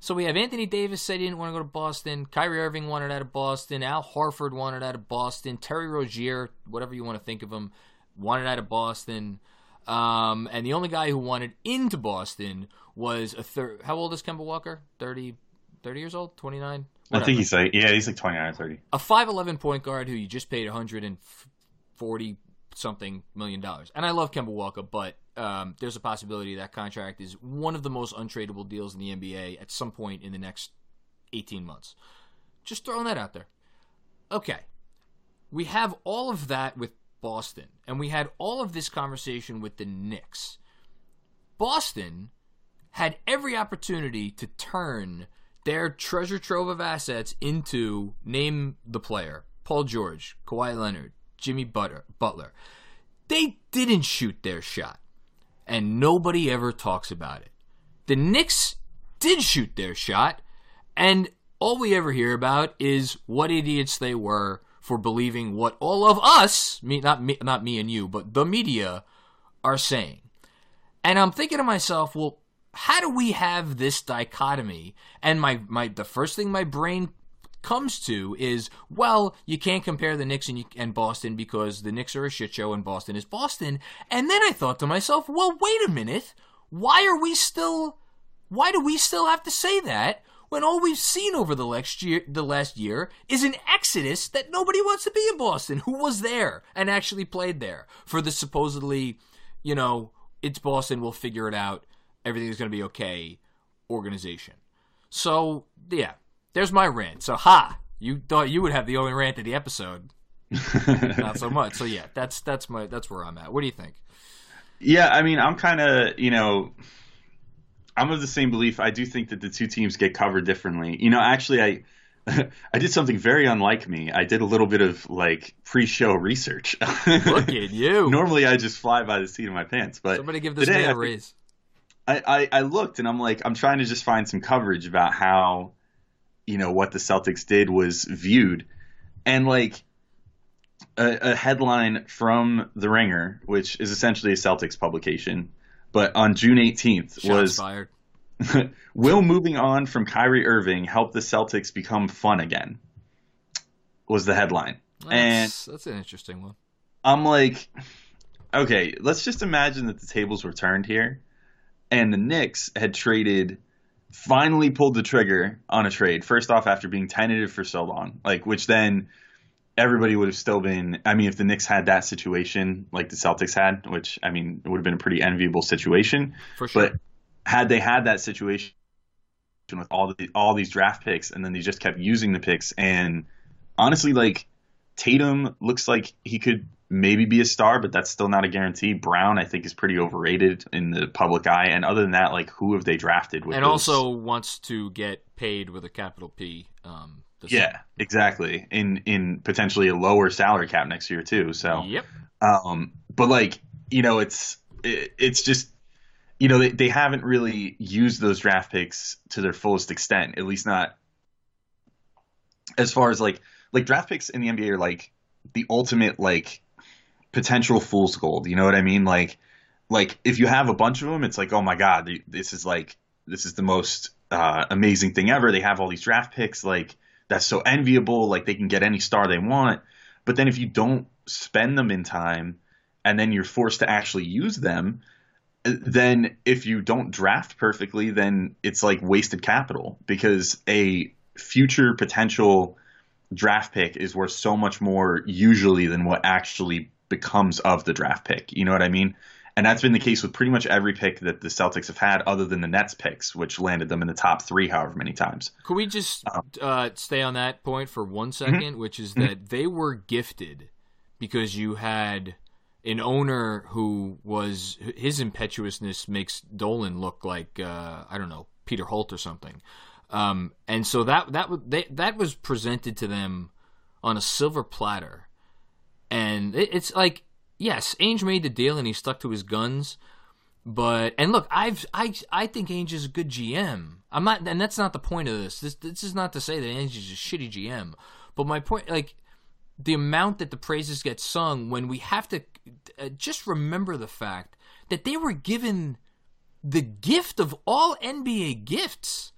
So we have Anthony Davis said he didn't want to go to Boston. Kyrie Irving wanted out of Boston. Al Horford wanted out of Boston. Terry Rozier, whatever you want to think of him, wanted out of Boston. Um, and the only guy who wanted into Boston was a third. How old is Kemba Walker? 30, 30 years old? 29? I think he's like, yeah, he's like 29 or 30. a 5'11 point guard who you just paid 140 something million dollars. And I love Kemba Walker, but um, there's a possibility that contract is one of the most untradeable deals in the NBA at some point in the next 18 months. Just throwing that out there. Okay. We have all of that with Boston, and we had all of this conversation with the Knicks. Boston had every opportunity to turn their treasure trove of assets into name the player Paul George, Kawhi Leonard, Jimmy Butler. They didn't shoot their shot, and nobody ever talks about it. The Knicks did shoot their shot, and all we ever hear about is what idiots they were for believing what all of us, me not me, not me and you, but the media are saying. And I'm thinking to myself, well, how do we have this dichotomy? And my, my the first thing my brain comes to is, well, you can't compare the Knicks and, you, and Boston because the Knicks are a shit show and Boston is Boston. And then I thought to myself, well, wait a minute. Why are we still, why do we still have to say that when all we've seen over the last year, the last year is an exodus that nobody wants to be in Boston? Who was there and actually played there for the supposedly, you know, it's Boston, we'll figure it out, everything is going to be okay organization. So, yeah, there's my rant. So, ha, you thought you would have the only rant of the episode. Not so much. So, yeah, that's that's my that's where I'm at. What do you think? Yeah, I mean, I'm kind of, you know, I'm of the same belief. I do think that the two teams get covered differently. You know, actually, I I did something very unlike me. I did a little bit of like pre-show research. Look at you. Normally, I just fly by the seat of my pants, but somebody give this today, man a raise. I, I, I looked and I'm like, I'm trying to just find some coverage about how, you know, what the Celtics did was viewed, and like a, a headline from The Ringer, which is essentially a Celtics publication, but on June 18th Shots was fired. Will moving on from Kyrie Irving help the Celtics become fun again? Was the headline. And That's, that's an interesting one. I'm like, okay, let's just imagine that the tables were turned here and the Knicks had traded, finally pulled the trigger on a trade. First off, after being tentative for so long, like, which then everybody would have still been. I mean, if the Knicks had that situation like the Celtics had, which, I mean, it would have been a pretty enviable situation. For sure. But had they had that situation with all the all these draft picks, and then they just kept using the picks, and honestly, like Tatum looks like he could maybe be a star, but that's still not a guarantee. Brown, I think, is pretty overrated in the public eye, and other than that, like who have they drafted? With and those- also wants to get paid with a capital P. Um, yeah, exactly. In in potentially a lower salary cap next year too. So Yep. Um, but like you know, it's it, it's just you know they, they haven't really used those draft picks to their fullest extent. At least not as far as like like draft picks in the NBA are like the ultimate like potential fool's gold. You know what I mean? Like like if you have a bunch of them, it's like oh my god, this is like this is the most uh, amazing thing ever. They have all these draft picks, like that's so enviable. Like they can get any star they want. But then if you don't spend them in time, and then you're forced to actually use them, then if you don't draft perfectly, then it's like wasted capital because a future potential draft pick is worth so much more usually than what actually becomes of the draft pick. You know what I mean? And that's been the case with pretty much every pick that the Celtics have had, other than the Nets picks, which landed them in the top three however many times. Could we just Um, uh, stay on that point for one second, mm-hmm. which is that they were gifted because you had an owner who was his impetuousness makes Dolan look like uh, I don't know Peter Holt or something, um, and so that that they, that was presented to them on a silver platter, and it, it's like yes, Ainge made the deal and he stuck to his guns. But and look, I've I I think Ainge is a good GM. I'm not, and that's not the point of this. This this is not to say that Ainge is a shitty GM. But my point, like the amount that the praises get sung when we have to uh, just remember the fact that they were given the gift of all NBA gifts,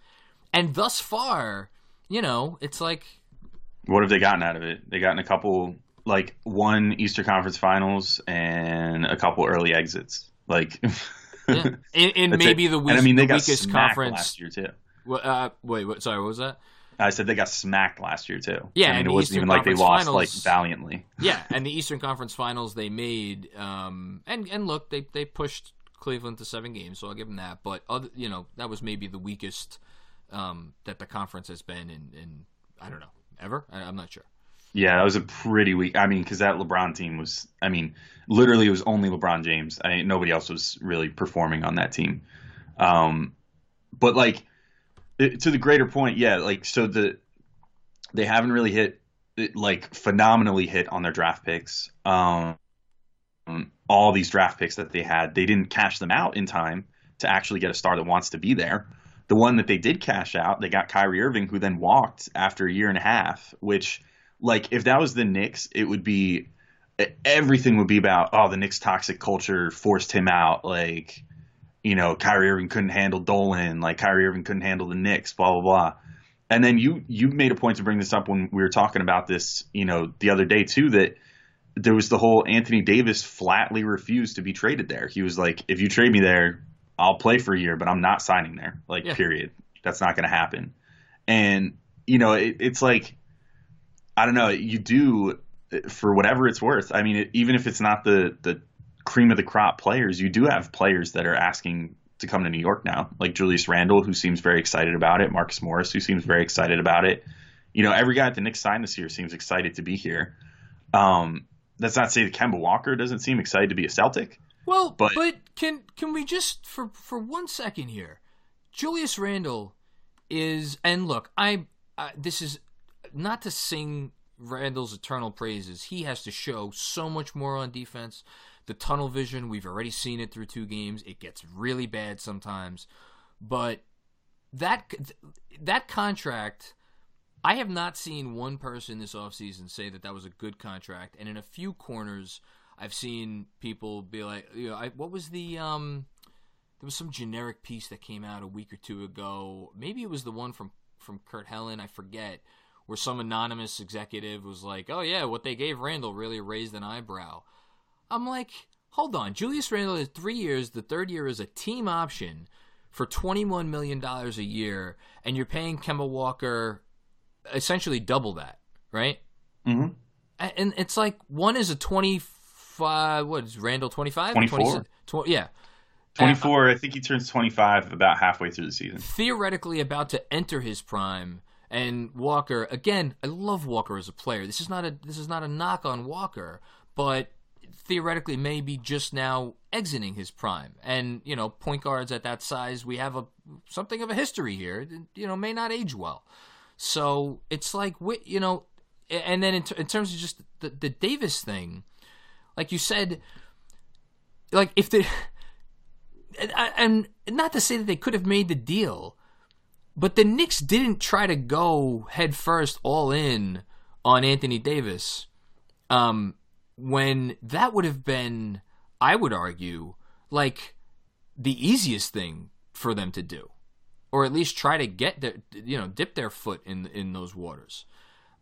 and thus far, you know, it's like What have they gotten out of it? They gotten a couple, like one Eastern Conference Finals and a couple early exits. Like, yeah, in, in maybe it. the, and I mean, they the got weakest conference. last year too. Well, uh, wait, what, sorry, what was that? I said they got smacked last year too. Yeah, I mean and it wasn't Eastern even like they Conference lost like valiantly. yeah, and the Eastern Conference Finals they made, um, and and look, they they pushed Cleveland to seven games, so I'll give them that. But other, you know, that was maybe the weakest um, that the conference has been in, in I don't know ever. I, I'm not sure. Yeah, that was a pretty weak. I mean, because that LeBron team was. I mean, literally, it was only LeBron James. I nobody else was really performing on that team. Um, but like it, to the greater point, yeah, like so the they haven't really hit like phenomenally hit on their draft picks. Um, all these draft picks that they had, they didn't cash them out in time to actually get a star that wants to be there. The one that they did cash out, they got Kyrie Irving, who then walked after a year and a half. Which, like, if that was the Knicks, it would be everything would be about oh the Knicks toxic culture forced him out. Like, you know, Kyrie Irving couldn't handle Dolan. Like Kyrie Irving couldn't handle the Knicks. Blah blah blah. and then you you made a point to bring this up when we were talking about this, you know, the other day too that there was the whole Anthony Davis flatly refused to be traded there. He was like, if you trade me there, I'll play for a year, but I'm not signing there. Like, yeah. period. That's not going to happen. And you know, it, it's like, I don't know. You do for whatever it's worth. I mean, it, even if it's not the the cream of the crop players, you do have players that are asking to come to New York now, like Julius Randle, who seems very excited about it, Marcus Morris, who seems very excited about it. You know, every guy at the Knicks signed this year seems excited to be here. Um, that's not to say that Kemba Walker doesn't seem excited to be a Celtic. Well, but, but can can we just for for one second here, Julius Randle is and look, I uh, this is not to sing Randle's eternal praises. He has to show so much more on defense. The tunnel vision, we've already seen it through two games. It gets really bad sometimes. But that that contract I have not seen one person this offseason say that that was a good contract. And in a few corners, I've seen people be like, you know, I, what was the um there was some generic piece that came out a week or two ago. Maybe it was the one from from Kurt Helin, I forget, where some anonymous executive was like, "Oh yeah, what they gave Randle really raised an eyebrow." I'm like, hold on, Julius Randle is three years. The third year is a team option for $21 million a year, and you're paying Kemba Walker essentially double that, right? Mm-hmm. And it's like one is a 25, what is Randle 25? 24. 20, yeah. 24, uh, I think he turns 25 about halfway through the season. Theoretically about to enter his prime. And Walker, again, I love Walker as a player. This is not a this is not a knock on Walker, but theoretically maybe just now exiting his prime. And, you know, point guards at that size, we have a something of a history here, you know, may not age well. So it's like, you know, and then in, in terms of just the, the Davis thing, like you said, like if the, and not to say that they could have made the deal, but the Knicks didn't try to go head first all in on Anthony Davis. Um, when that would have been, I would argue, like the easiest thing for them to do, or at least try to get their, you know, dip their foot in in those waters.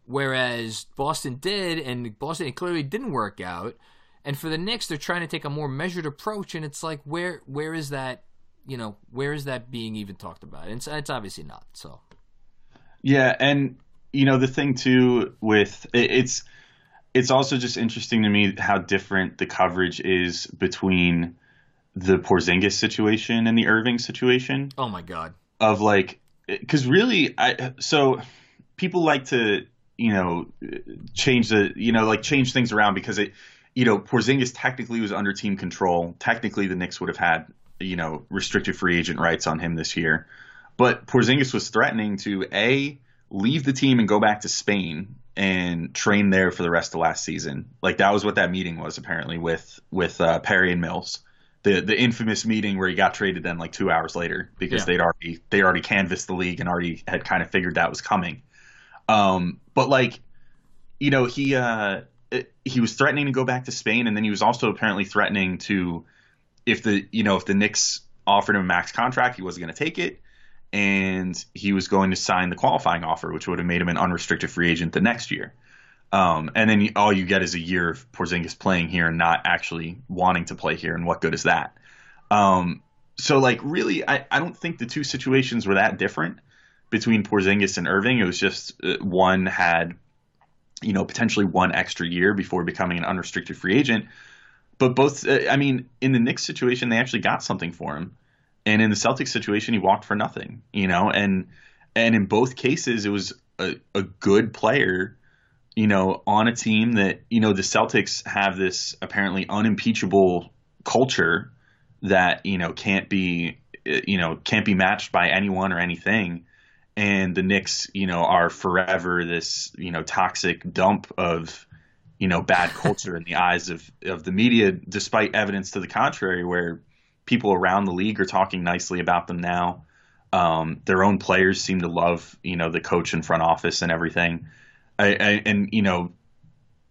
Whereas Boston did, and Boston it clearly didn't work out. And for the Knicks, they're trying to take a more measured approach, and it's like, where where is that? You know, where is that being even talked about? And it's, it's obviously not. So. Yeah, and you know the thing too with it, it's it's also just interesting to me how different the coverage is between the Porzingis situation and the Irving situation. Oh my god. Of like cuz really I so people like to, you know, change the, you know, like change things around because it you know, Porzingis technically was under team control. Technically the Knicks would have had, you know, restricted free agent rights on him this year. But Porzingis was threatening to a leave the team and go back to Spain and train there for the rest of last season. Like that was what that meeting was apparently with with uh, Perry and Mills, the the infamous meeting where he got traded then like two hours later because yeah. they'd already they already canvassed the league and already had kind of figured that was coming. Um, but like, you know, he uh, he was threatening to go back to Spain, and then he was also apparently threatening to if the you know if the Knicks offered him a max contract, he wasn't going to take it and he was going to sign the qualifying offer, which would have made him an unrestricted free agent the next year. Um, and then all you get is a year of Porzingis playing here and not actually wanting to play here, and what good is that? Um, so, like, really, I, I don't think the two situations were that different between Porzingis and Irving. It was just uh, one had, you know, potentially one extra year before becoming an unrestricted free agent. But both, uh, I mean, in the Knicks situation, they actually got something for him. And in the Celtics situation, he walked for nothing, you know, and and in both cases, it was a, a good player, you know, on a team that you know the Celtics have this apparently unimpeachable culture that you know can't be you know can't be matched by anyone or anything and the Knicks, you know, are forever this, you know, toxic dump of, you know, bad culture in the eyes of of the media, despite evidence to the contrary, where people around the league are talking nicely about them now. Um, their own players seem to love, you know, the coach and front office and everything. I, I, and you know,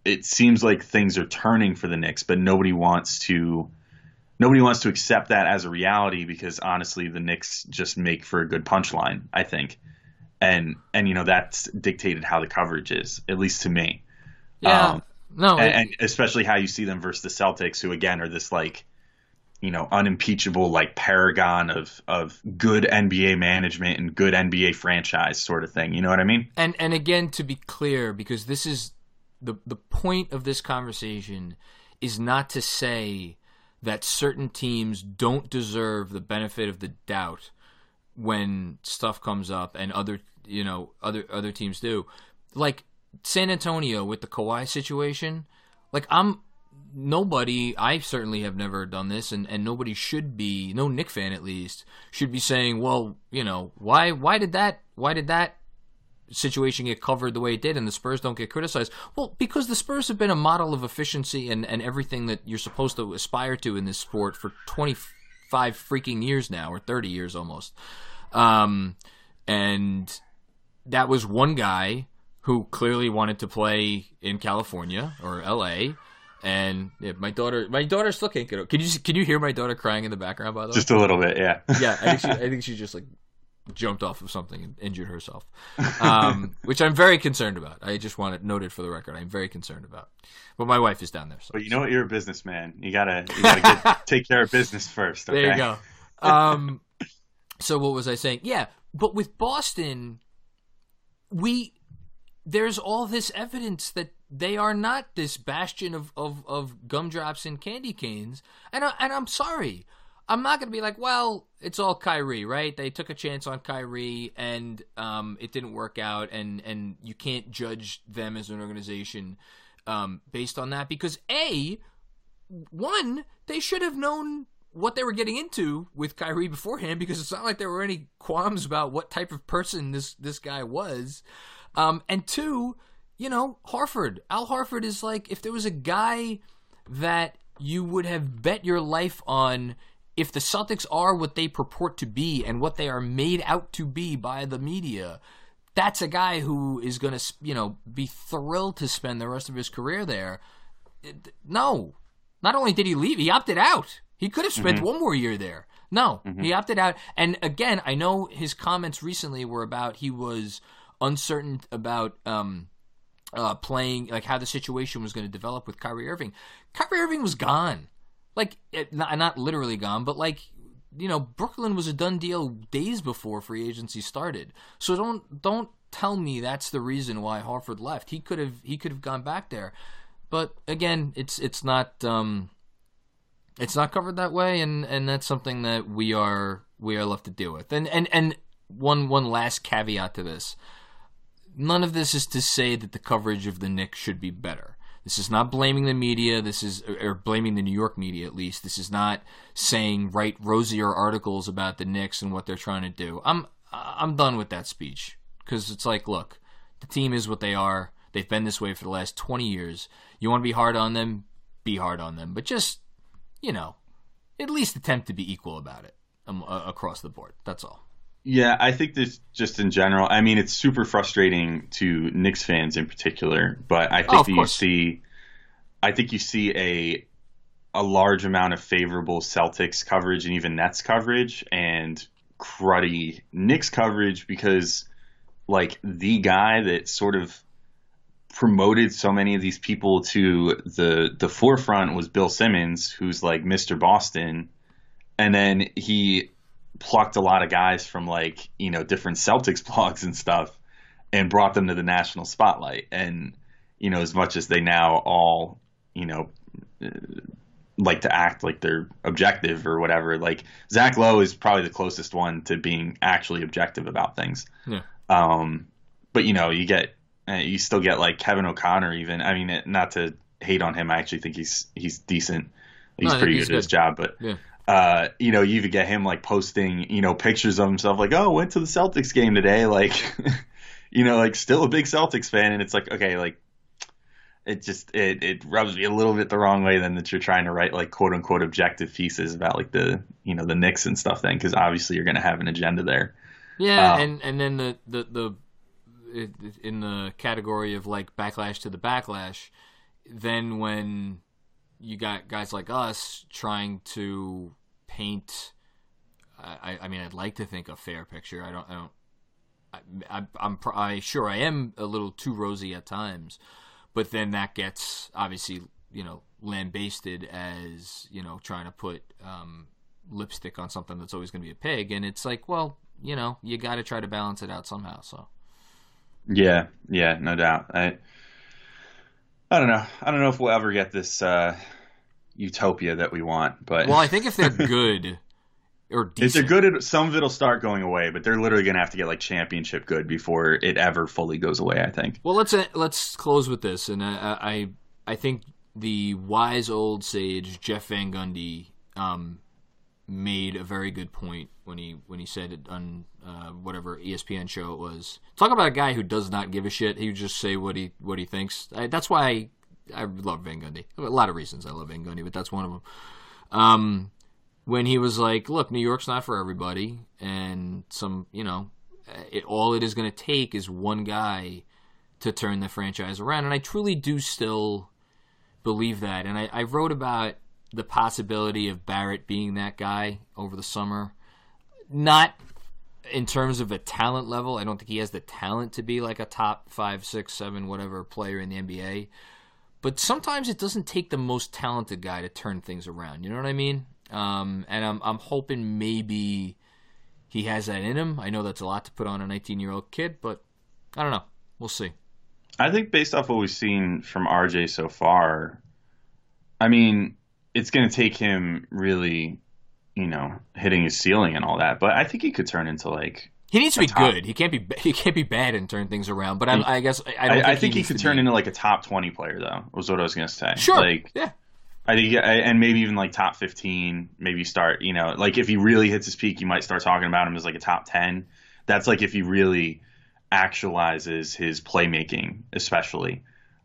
it seems like things are turning for the Knicks, but nobody wants to. Nobody wants to accept that as a reality because honestly, the Knicks just make for a good punchline. I think, and and you know that's dictated how the coverage is, at least to me. Yeah. Um, no, and, and especially how you see them versus the Celtics, who again are this like, you know, unimpeachable like paragon of of good NBA management and good NBA franchise sort of thing. You know what I mean? and and again to be clear because this is the the point of this conversation is not to say that certain teams don't deserve the benefit of the doubt when stuff comes up and other you know other other teams do like San Antonio with the Kawhi situation like I'm nobody I certainly have never done this and, and nobody should be no Knick fan at least should be saying well you know why why did that why did that situation get covered the way it did and the Spurs don't get criticized? Well because the Spurs have been a model of efficiency and, and everything that you're supposed to aspire to in this sport for 25 freaking years now or 30 years almost. Um, and that was one guy who clearly wanted to play in California or LA and yeah, my daughter my daughter still can't get over can you can you hear my daughter crying in the background by the way Just a little bit, yeah. yeah, I think she, I think she just like jumped off of something and injured herself, um, which I'm very concerned about. I just want it noted for the record. I'm very concerned about. But my wife is down there, so But you know what? You're a businessman. You gotta you gotta get, take care of business first. Okay? there you go. Um, so what was I saying? Yeah, but with Boston, we there's all this evidence that they are not this bastion of, of, of gumdrops and candy canes. And, I, and I'm sorry. I'm not going to be like, well, it's all Kyrie, right? They took a chance on Kyrie and um, it didn't work out, and, and you can't judge them as an organization um, based on that because, A, one, they should have known what they were getting into with Kyrie beforehand because it's not like there were any qualms about what type of person this this guy was. Um, and two, you know, Horford. Al Horford is like if there was a guy that you would have bet your life on if the Celtics are what they purport to be and what they are made out to be by the media, that's a guy who is going to, you know, be thrilled to spend the rest of his career there. No, not only did he leave, he opted out. He could have spent one more year there. No, he opted out. And again, I know his comments recently were about he was uncertain about um, uh, playing, like how the situation was going to develop with Kyrie Irving. Kyrie Irving was gone. Like, it, not, not literally gone, but like, you know, Brooklyn was a done deal days before free agency started. So don't don't tell me that's the reason why Horford left. He could have he could have gone back there. But again, it's it's not um it's not covered that way and and that's something that we are we are left to deal with. And and and one one last caveat to this. None of this is to say that the coverage of the Knicks should be better. This is not blaming the media. This is or blaming the New York media at least. This is not saying write rosier articles about the Knicks and what they're trying to do. I'm I'm done with that speech because it's like, look, the team is what they are. They've been this way for the last 20 years. You want to be hard on them, be hard on them, but just you know, at least attempt to be equal about it um, across the board. That's all. Yeah, I think this just in general. I mean, it's super frustrating to Knicks fans in particular, but I Oh, think that you see, I think you see a a large amount of favorable Celtics coverage and even Nets coverage and cruddy Knicks coverage because, like, the guy that sort of promoted so many of these people to the the forefront was Bill Simmons, who's like Mr. Boston, and then he plucked a lot of guys from like you know different Celtics blogs and stuff and brought them to the national spotlight. And you know, as much as they now all you know uh, like to act like they're objective or whatever, like Zach Lowe is probably the closest one to being actually objective about things. Yeah. Um, but you know, you get uh, you still get like Kevin O'Connor. Even I mean, not to hate on him, I actually think he's he's decent. He's No, pretty he's good at his job, but Yeah. Uh, you know, you even get him like posting, you know, pictures of himself, like, oh, went to the Celtics game today, like, you know, like still a big Celtics fan, and it's like, okay, like, it just it it rubs me a little bit the wrong way then that you're trying to write like quote unquote objective pieces about like the you know the Knicks and stuff then because obviously you're going to have an agenda there. Yeah, Um, and and then the the the in the category of like backlash to the backlash, then when you got guys like us trying to paint, I I mean I'd like to think a fair picture. I don't I don't I, I'm I sure I am a little too rosy at times, but then that gets obviously you know lambasted as you know trying to put um, lipstick on something that's always going to be a pig, and it's like, well, you know, you got to try to balance it out somehow. So. Yeah, yeah, no doubt. I I don't know. I don't know if we'll ever get this uh, utopia that we want, but well, I think if they're good or decent, if they're good, some of it'll start going away. But they're literally gonna have to get like championship good before it ever fully goes away. I think. Well, let's uh, let's close with this, and I I, I think the wise old sage Jeff Van Gundy um, made a very good point when he when he said it on uh, whatever ESPN show it was. Talk about a guy who does not give a shit. He would just say what he what he thinks. I, that's why I, I love Van Gundy. A lot of reasons I love Van Gundy, but that's one of them. Um, when he was like, "Look, New York's not for everybody," and some, you know, it, all it is going to take is one guy to turn the franchise around, and I truly do still believe that. And I, I wrote about the possibility of Barrett being that guy over the summer. Not in terms of a talent level. I don't think he has the talent to be like a top five, six, seven, whatever player in the NBA. But sometimes it doesn't take the most talented guy to turn things around. You know what I mean? Um, and I'm I'm hoping maybe he has that in him. I know that's a lot to put on a 19 year old kid, but I don't know. We'll see. I think based off what we've seen from RJ so far, I mean, it's going to take him really, you know, hitting his ceiling and all that. But I think he could turn into like he needs to be top. good. He can't be he can't be bad and turn things around. But I, I guess I, I, think, I think he, he could turn be... into like a top twenty player though. Was what I was going to say. Sure. Like yeah. I think, and maybe even like top fifteen. Maybe start, you know, like if he really hits his peak, you might start talking about him as like a top ten. That's like if he really actualizes his playmaking, especially.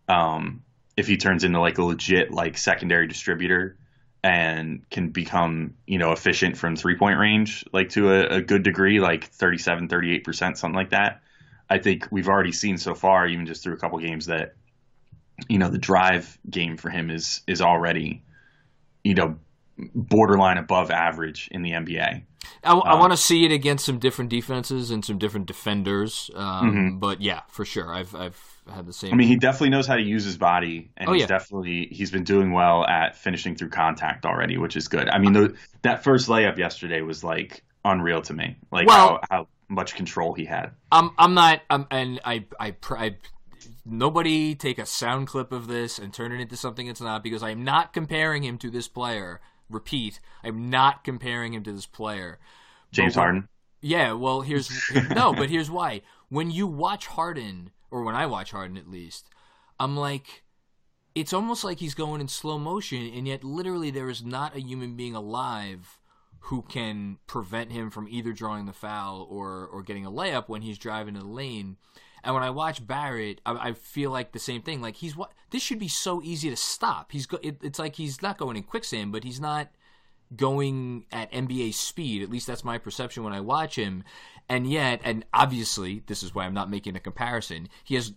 Um, if he turns into like a legit like secondary distributor and can become you know efficient from three point range like to a, a, good degree like 37 38% something like that. I think we've already seen so far even just through a couple games that you know the drive game for him is is already you know borderline above average in the nba I, I um, want to see it against some different defenses and some different defenders um, mm-hmm. but yeah for sure i've i've had the same. I mean, he definitely knows how to use his body, and oh, he's yeah. definitely he's been doing well at finishing through contact already, which is good. I mean, the, that first layup yesterday was like unreal to me, like well, how, how much control he had. I'm I'm not, I'm, and I, I I nobody take a sound clip of this and turn it into something it's not because I'm not comparing him to this player. Repeat, I'm not comparing him to this player. James Harden. Yeah, well, here's no, but here's why. When you watch Harden or when I watch Harden at least, I'm like, it's almost like he's going in slow motion, and yet literally there is not a human being alive who can prevent him from either drawing the foul or or getting a layup when he's driving to the lane. And when I watch Barrett, I, I feel like the same thing. Like he's what this should be so easy to stop. He's go, it, it's like he's not going in quicksand, but he's not going at NBA speed. At least that's my perception when I watch him. And yet, and obviously, this is why I'm not making a comparison. He has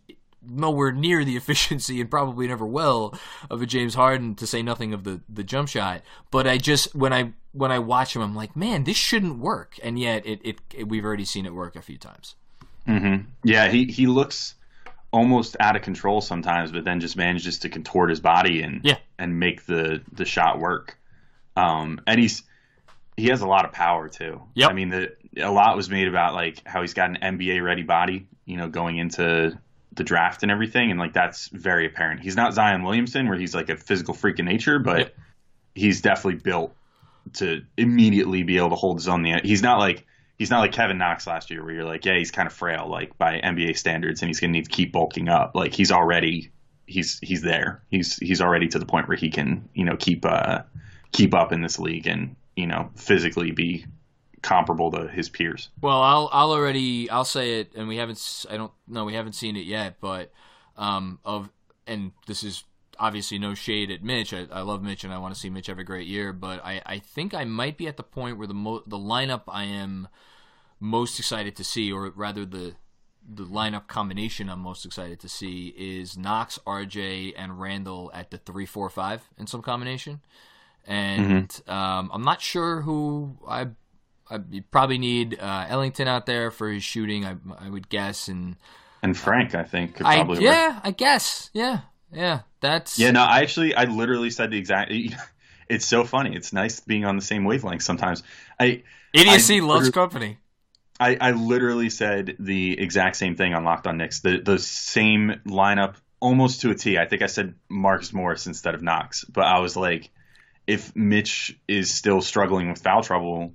nowhere near the efficiency and probably never will of a James Harden to say nothing of the the jump shot but I just when I when I watch him I'm like man this shouldn't work and yet it, it, it we've already seen it work a few times mm-hmm. yeah he he looks almost out of control sometimes but then just manages to contort his body and yeah. and make the the shot work um and he's he has a lot of power too. Yeah, I mean, the, a lot was made about like how he's got an NBA ready body, you know, going into the draft and everything, and like that's very apparent. He's not Zion Williamson, where he's like a physical freak in nature, but yep. he's definitely built to immediately be able to hold his own. The he's not like he's not like Kevin Knox last year, where you're like, yeah, he's kind of frail, like by NBA standards, and he's gonna need to keep bulking up. Like he's already he's he's there. He's he's already to the point where he can you know keep uh keep up in this league and you know physically be comparable to his peers. Well, I'll I'll already I'll say it, and we haven't I don't know we haven't seen it yet, but um of and this is obviously no shade at Mitch. I, I love Mitch and I want to see Mitch have a great year, but I, I think I might be at the point where the mo- the lineup I am most excited to see, or rather the the lineup combination I'm most excited to see is Knox, RJ, and Randle at the three, four, five in some combination and mm-hmm. um, I'm not sure who I I, probably need uh, Ellington out there for his shooting. I, I would guess, and and Frank, I think, could I probably. work. yeah, I guess, yeah, yeah. That's Yeah, no, I actually, I literally said the exact. It's so funny. It's nice being on the same wavelength sometimes. I idiocy I- loves company. I, I literally said the exact same thing on Locked On Knicks. The the same lineup almost to a T. I think I said Marcus Morris instead of Knox, but I was like, if Mitch is still struggling with foul trouble,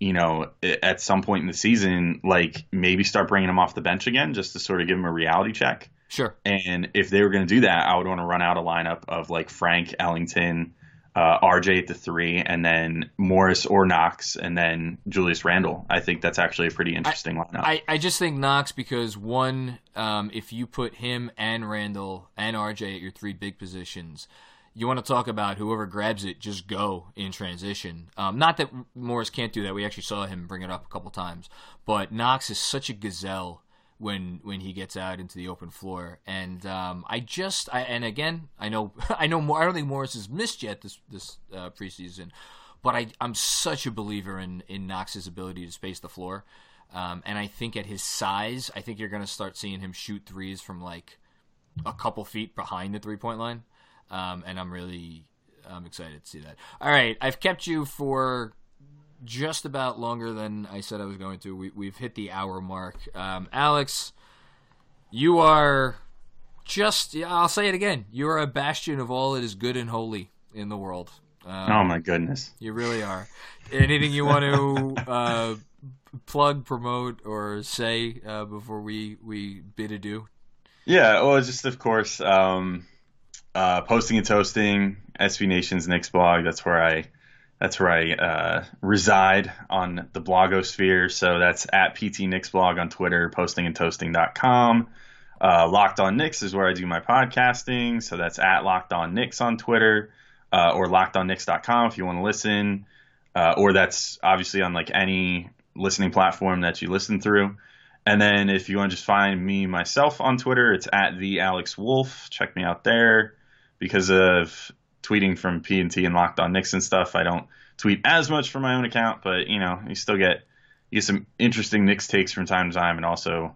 you know, at some point in the season, like maybe start bringing him off the bench again just to sort of give him a reality check. Sure. And if they were going to do that, I would want to run out a lineup of like Frank Ellington, uh, RJ at the three, and then Morris or Knox, and then Julius Randle. I think that's actually a pretty interesting lineup. I, I just think Knox because one, um, if you put him and Randle and RJ at your three big positions, you want to talk about whoever grabs it, just go in transition. Um, not that Morris can't do that. We actually saw him bring it up a couple times, but Knox is such a gazelle when when he gets out into the open floor. And um, I just I, and again I know I know more. I don't think Morris has missed yet this this uh, preseason, but I I'm such a believer in in Knox's ability to space the floor. Um, and I think at his size, I think you're going to start seeing him shoot threes from like a couple feet behind the three point line. Um, and I'm really I'm excited to see that. All right, I've kept you for just about longer than I said I was going to. We, we've hit the hour mark. Um, Alex, you are just, I'll say it again. You are a bastion of all that is good and holy in the world. Um, oh my goodness. You really are. Anything you want to uh, plug, promote, or say uh, before we, we bid adieu? Yeah, well, just of course, um, uh, posting and toasting SB Nation's Knicks blog. That's where I that's where I uh, reside on the blogosphere. So that's at PT Knicks blog on Twitter, posting postingandtoasting.com. Uh, Locked on Knicks is where I do my podcasting. So that's at Locked on Knicks on Twitter uh, or lockedonnix.com if you want to listen. Uh, or that's obviously on like any listening platform that you listen through. And then if you want to just find me myself on Twitter, it's at the Alex Wolf. Check me out there. Because of tweeting from P and Locked On Knicks and stuff, I don't tweet as much from my own account, but you know, you still get you get some interesting Knicks takes from time to time, and also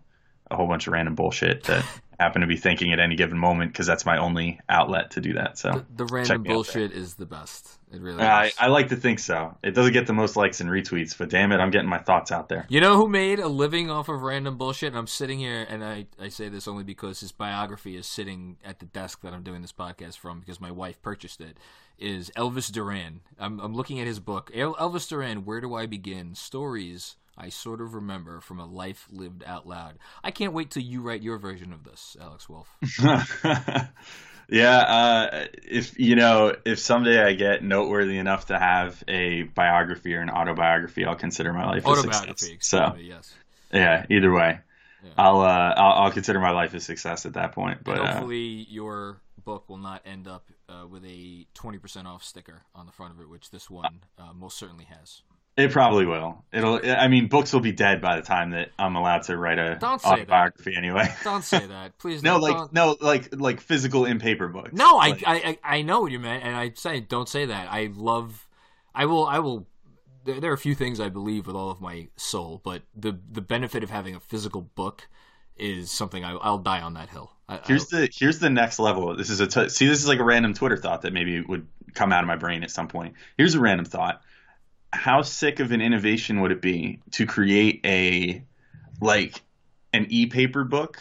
a whole bunch of random bullshit that happen to be thinking at any given moment because that's my only outlet to do that. So The, the random me out there. bullshit is the best. It really I, is. I like to think so. It doesn't get the most likes and retweets, but damn it, I'm getting my thoughts out there. You know who made a living off of random bullshit? And I'm sitting here, and I, I say this only because his biography is sitting at the desk that I'm doing this podcast from because my wife purchased it. Is Elvis Duran? I'm, I'm looking at his book. El- Elvis Duran, Where Do I Begin? Stories I sort of remember from a life lived out loud. I can't wait till you write your version of this, Alex Wolf. yeah, uh, if you know, if someday I get noteworthy enough to have a biography or an autobiography, I'll consider my life a Autobiography, success. So yes. yeah, either way, Yeah. I'll, uh, I'll I'll consider my life a success at that point. But and uh, hopefully your book will not end up uh, with a 20% off sticker on the front of it, which this one uh, most certainly has. It probably will. It'll. I mean, books will be dead by the time that I'm allowed to write a Don't say that. autobiography anyway. Don't say that, please. no, like don't- no, like like physical in paper books. No, I, Like- I, I I know what you meant, and I say don't say that. I love, I will, I will. There, there are a few things I believe with all of my soul, but the the benefit of having a physical book is something I, I'll die on that hill. I, Here's I, the here's the next level. This is a t- see. This is like a random Twitter thought that maybe would come out of my brain at some point. Here's a random thought. How sick of an innovation would it be to create a like an e-paper book,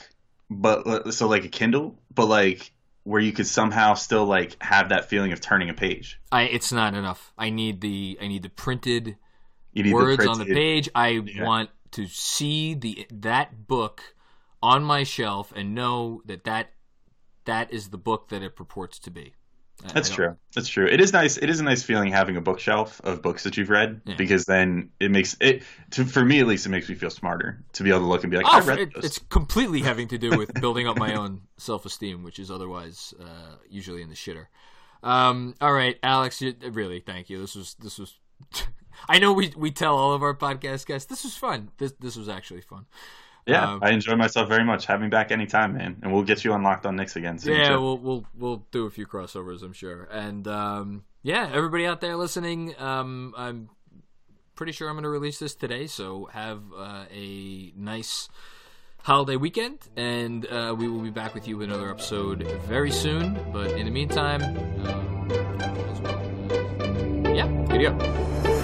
but uh, so like a Kindle, but like where you could somehow still like have that feeling of turning a page. I, it's not enough. I need the I need the printed need words the on the page. I Yeah. want to see the that book on my shelf and know that that that is the book that it purports to be. I- That's I true. That's true. It is nice. It is a nice feeling having a bookshelf of books that you've read Yeah. because then it makes it. To, for me, at least, it makes me feel smarter to be able to look and be like, Oh, I read it- those. it's completely having to do with building up my own self esteem, which is otherwise uh, usually in the shitter. Um, all right, Alex, you, really, thank you. This was this was. I know we we tell all of our podcast guests this was fun. This this was actually fun. Yeah, um, I enjoy myself very much. Have me back anytime, man. And we'll get you unlocked on Knicks again soon. Yeah, we'll we'll we'll do a few crossovers, I'm sure. And um, yeah, everybody out there listening, um, I'm pretty sure I'm going to release this today. So have uh, a nice holiday weekend, and uh, we will be back with you with another episode very soon. But in the meantime, uh, yeah, video.